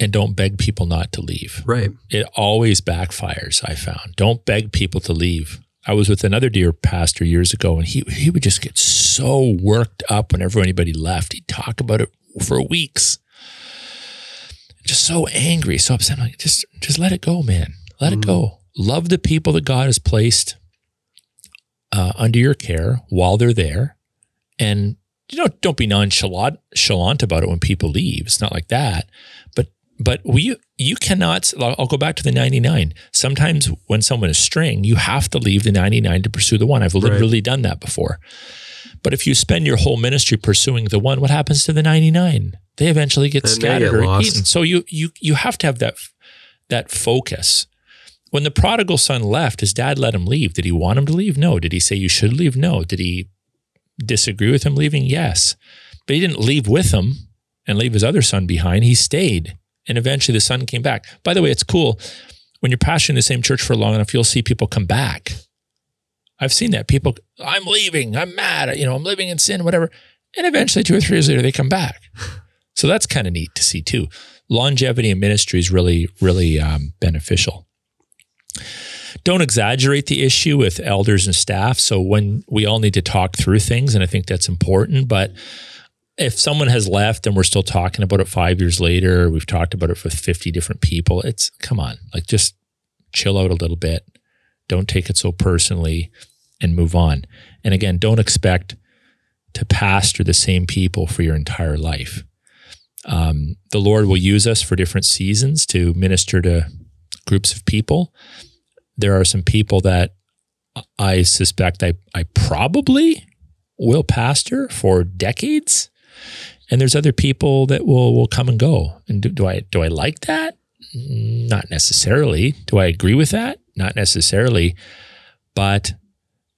and don't beg people not to leave. Right. It always backfires, I found. Don't beg people to leave. I was with another dear pastor years ago, and he he would just get so worked up whenever anybody left. He'd talk about it for weeks. Just so angry, so upset. I'm like, just just let it go, man. Let mm. it go. Love the people that God has placed uh, under your care while they're there, and you know, don't be nonchalant about it when people leave. It's not like that, but but we you cannot I'll go back to the 99. Sometimes when someone is string, you have to leave the 99 to pursue the one. I've literally right. done that before. But if you spend your whole ministry pursuing the one, what happens to the 99? They eventually get and scattered get or lost. eaten. So you you you have to have that that focus. When the prodigal son left, his dad let him leave. Did he want him to leave? No. Did he say you should leave? No. Did he disagree with him leaving? Yes. But he didn't leave with him and leave his other son behind. He stayed. And eventually the son came back. By the way, it's cool. When you're pastoring the same church for long enough, you'll see people come back. I've seen that. People, I'm leaving. I'm mad. You know, I'm living in sin, whatever. And eventually, two or three years later, they come back. So that's kind of neat to see too. Longevity in ministry is really, really um, beneficial. Don't exaggerate the issue with elders and staff. So when we all need to talk through things, and I think that's important, but if someone has left and we're still talking about it five years later, we've talked about it with 50 different people, it's come on, like just chill out a little bit. Don't take it so personally and move on. And again, don't expect to pastor the same people for your entire life. Um, the Lord will use us for different seasons to minister to groups of people. There are some people that I suspect I, I probably will pastor for decades and there's other people that will will come and go. And do, do I do I like that? Not necessarily. Do I agree with that? Not necessarily. But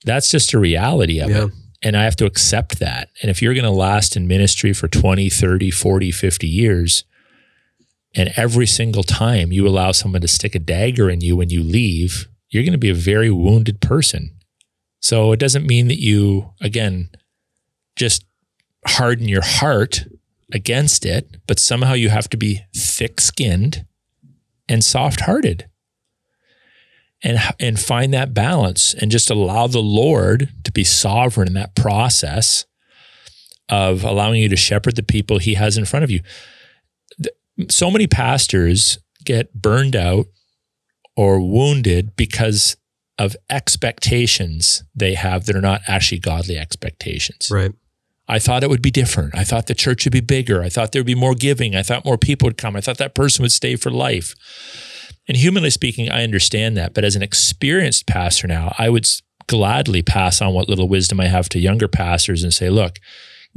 that's just a reality of yeah. it. And I have to accept that. And if you're going to last in ministry for 20, 30, 40, 50 years, and every single time you allow someone to stick a dagger in you when you leave, you're going to be a very wounded person. So it doesn't mean that you, again, just harden your heart against it, but somehow you have to be thick skinned and soft-hearted and and find that balance and just allow the Lord to be sovereign in that process of allowing you to shepherd the people he has in front of you. So many pastors get burned out or wounded because of expectations they have that are not actually godly expectations. Right. I thought it would be different. I thought the church would be bigger. I thought there would be more giving. I thought more people would come. I thought that person would stay for life. And humanly speaking, I understand that. But as an experienced pastor now, I would gladly pass on what little wisdom I have to younger pastors and say, look,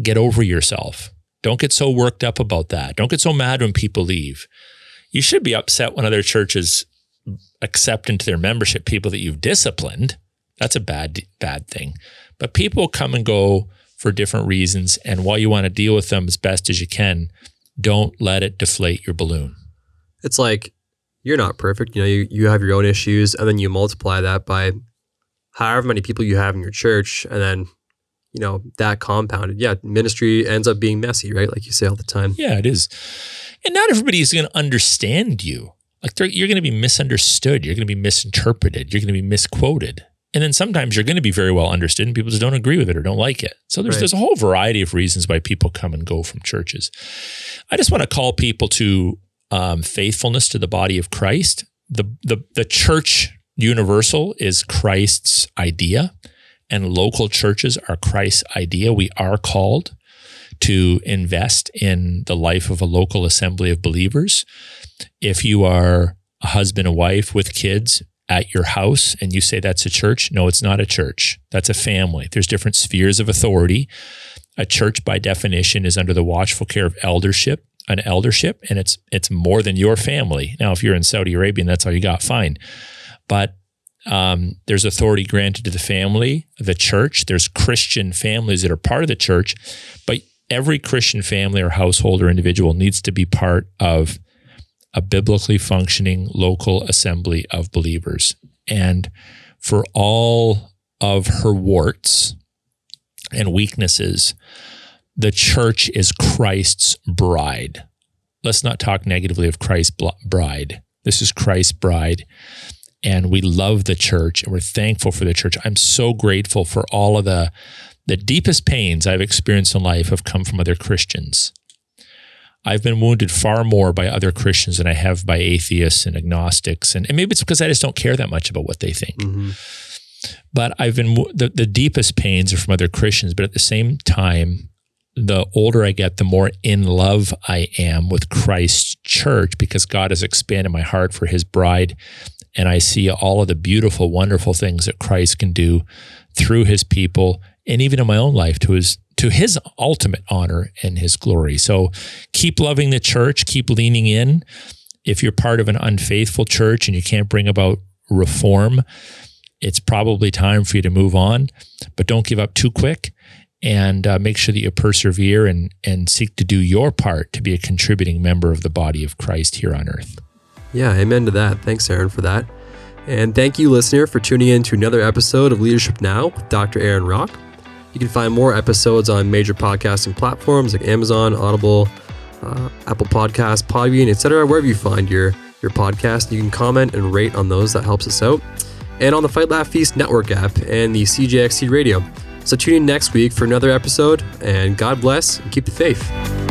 get over yourself. Don't get so worked up about that. Don't get so mad when people leave. You should be upset when other churches accept into their membership people that you've disciplined. That's a bad, bad thing. But people come and go for different reasons. And while you want to deal with them as best as you can, don't let it deflate your balloon. It's like you're not perfect. You know, you, you have your own issues, and then you multiply that by however many people you have in your church, and then you know that compounded. Yeah, ministry ends up being messy, right? Like you say all the time. Yeah, it is. And not everybody is going to understand you. Like you're going to be misunderstood. You're going to be misinterpreted. You're going to be misquoted. And then sometimes you're going to be very well understood and people just don't agree with it or don't like it. So there's, right. there's a whole variety of reasons why people come and go from churches. I just want to call people to um, faithfulness to the body of Christ. The, the, the church universal is Christ's idea, and local churches are Christ's idea. We are called to invest in the life of a local assembly of believers. If you are a husband and wife with kids at your house and you say that's a church, no, it's not a church. That's a family. There's different spheres of authority. A church, by definition, is under the watchful care of eldership an eldership and it's it's more than your family. Now, if you're in Saudi Arabia and that's all you got, fine. But um, there's authority granted to the family, the church. There's Christian families that are part of the church, but every Christian family or household or individual needs to be part of a biblically functioning local assembly of believers. And for all of her warts and weaknesses, the church is Christ's bride. Let's not talk negatively of Christ's bride. This is Christ's bride. And we love the church and we're thankful for the church. I'm so grateful for all of the the deepest pains I've experienced in life have come from other Christians. I've been wounded far more by other Christians than I have by atheists and agnostics. And, and maybe it's because I just don't care that much about what they think. Mm-hmm. But I've been, the, the deepest pains are from other Christians. But at the same time, the older I get, the more in love I am with Christ's church because God has expanded my heart for his bride. And I see all of the beautiful, wonderful things that Christ can do through his people and even in my own life to his to his ultimate honor and his glory. So keep loving the church, keep leaning in. If you're part of an unfaithful church and you can't bring about reform, it's probably time for you to move on, but don't give up too quick and uh, make sure that you persevere and, and seek to do your part to be a contributing member of the body of Christ here on earth. Yeah, amen to that. Thanks, Aaron, for that. And thank you, listener, for tuning in to another episode of Leadership Now with Dr. Aaron Rock. You can find more episodes on major podcasting platforms like Amazon, Audible, uh, Apple Podcasts, Podbean, etc. Wherever you find your your podcast, you can comment and rate on those. That helps us out. And on the Fight Laugh Feast Network app and the CJXC Radio. So tune in next week for another episode, and God bless and keep the faith.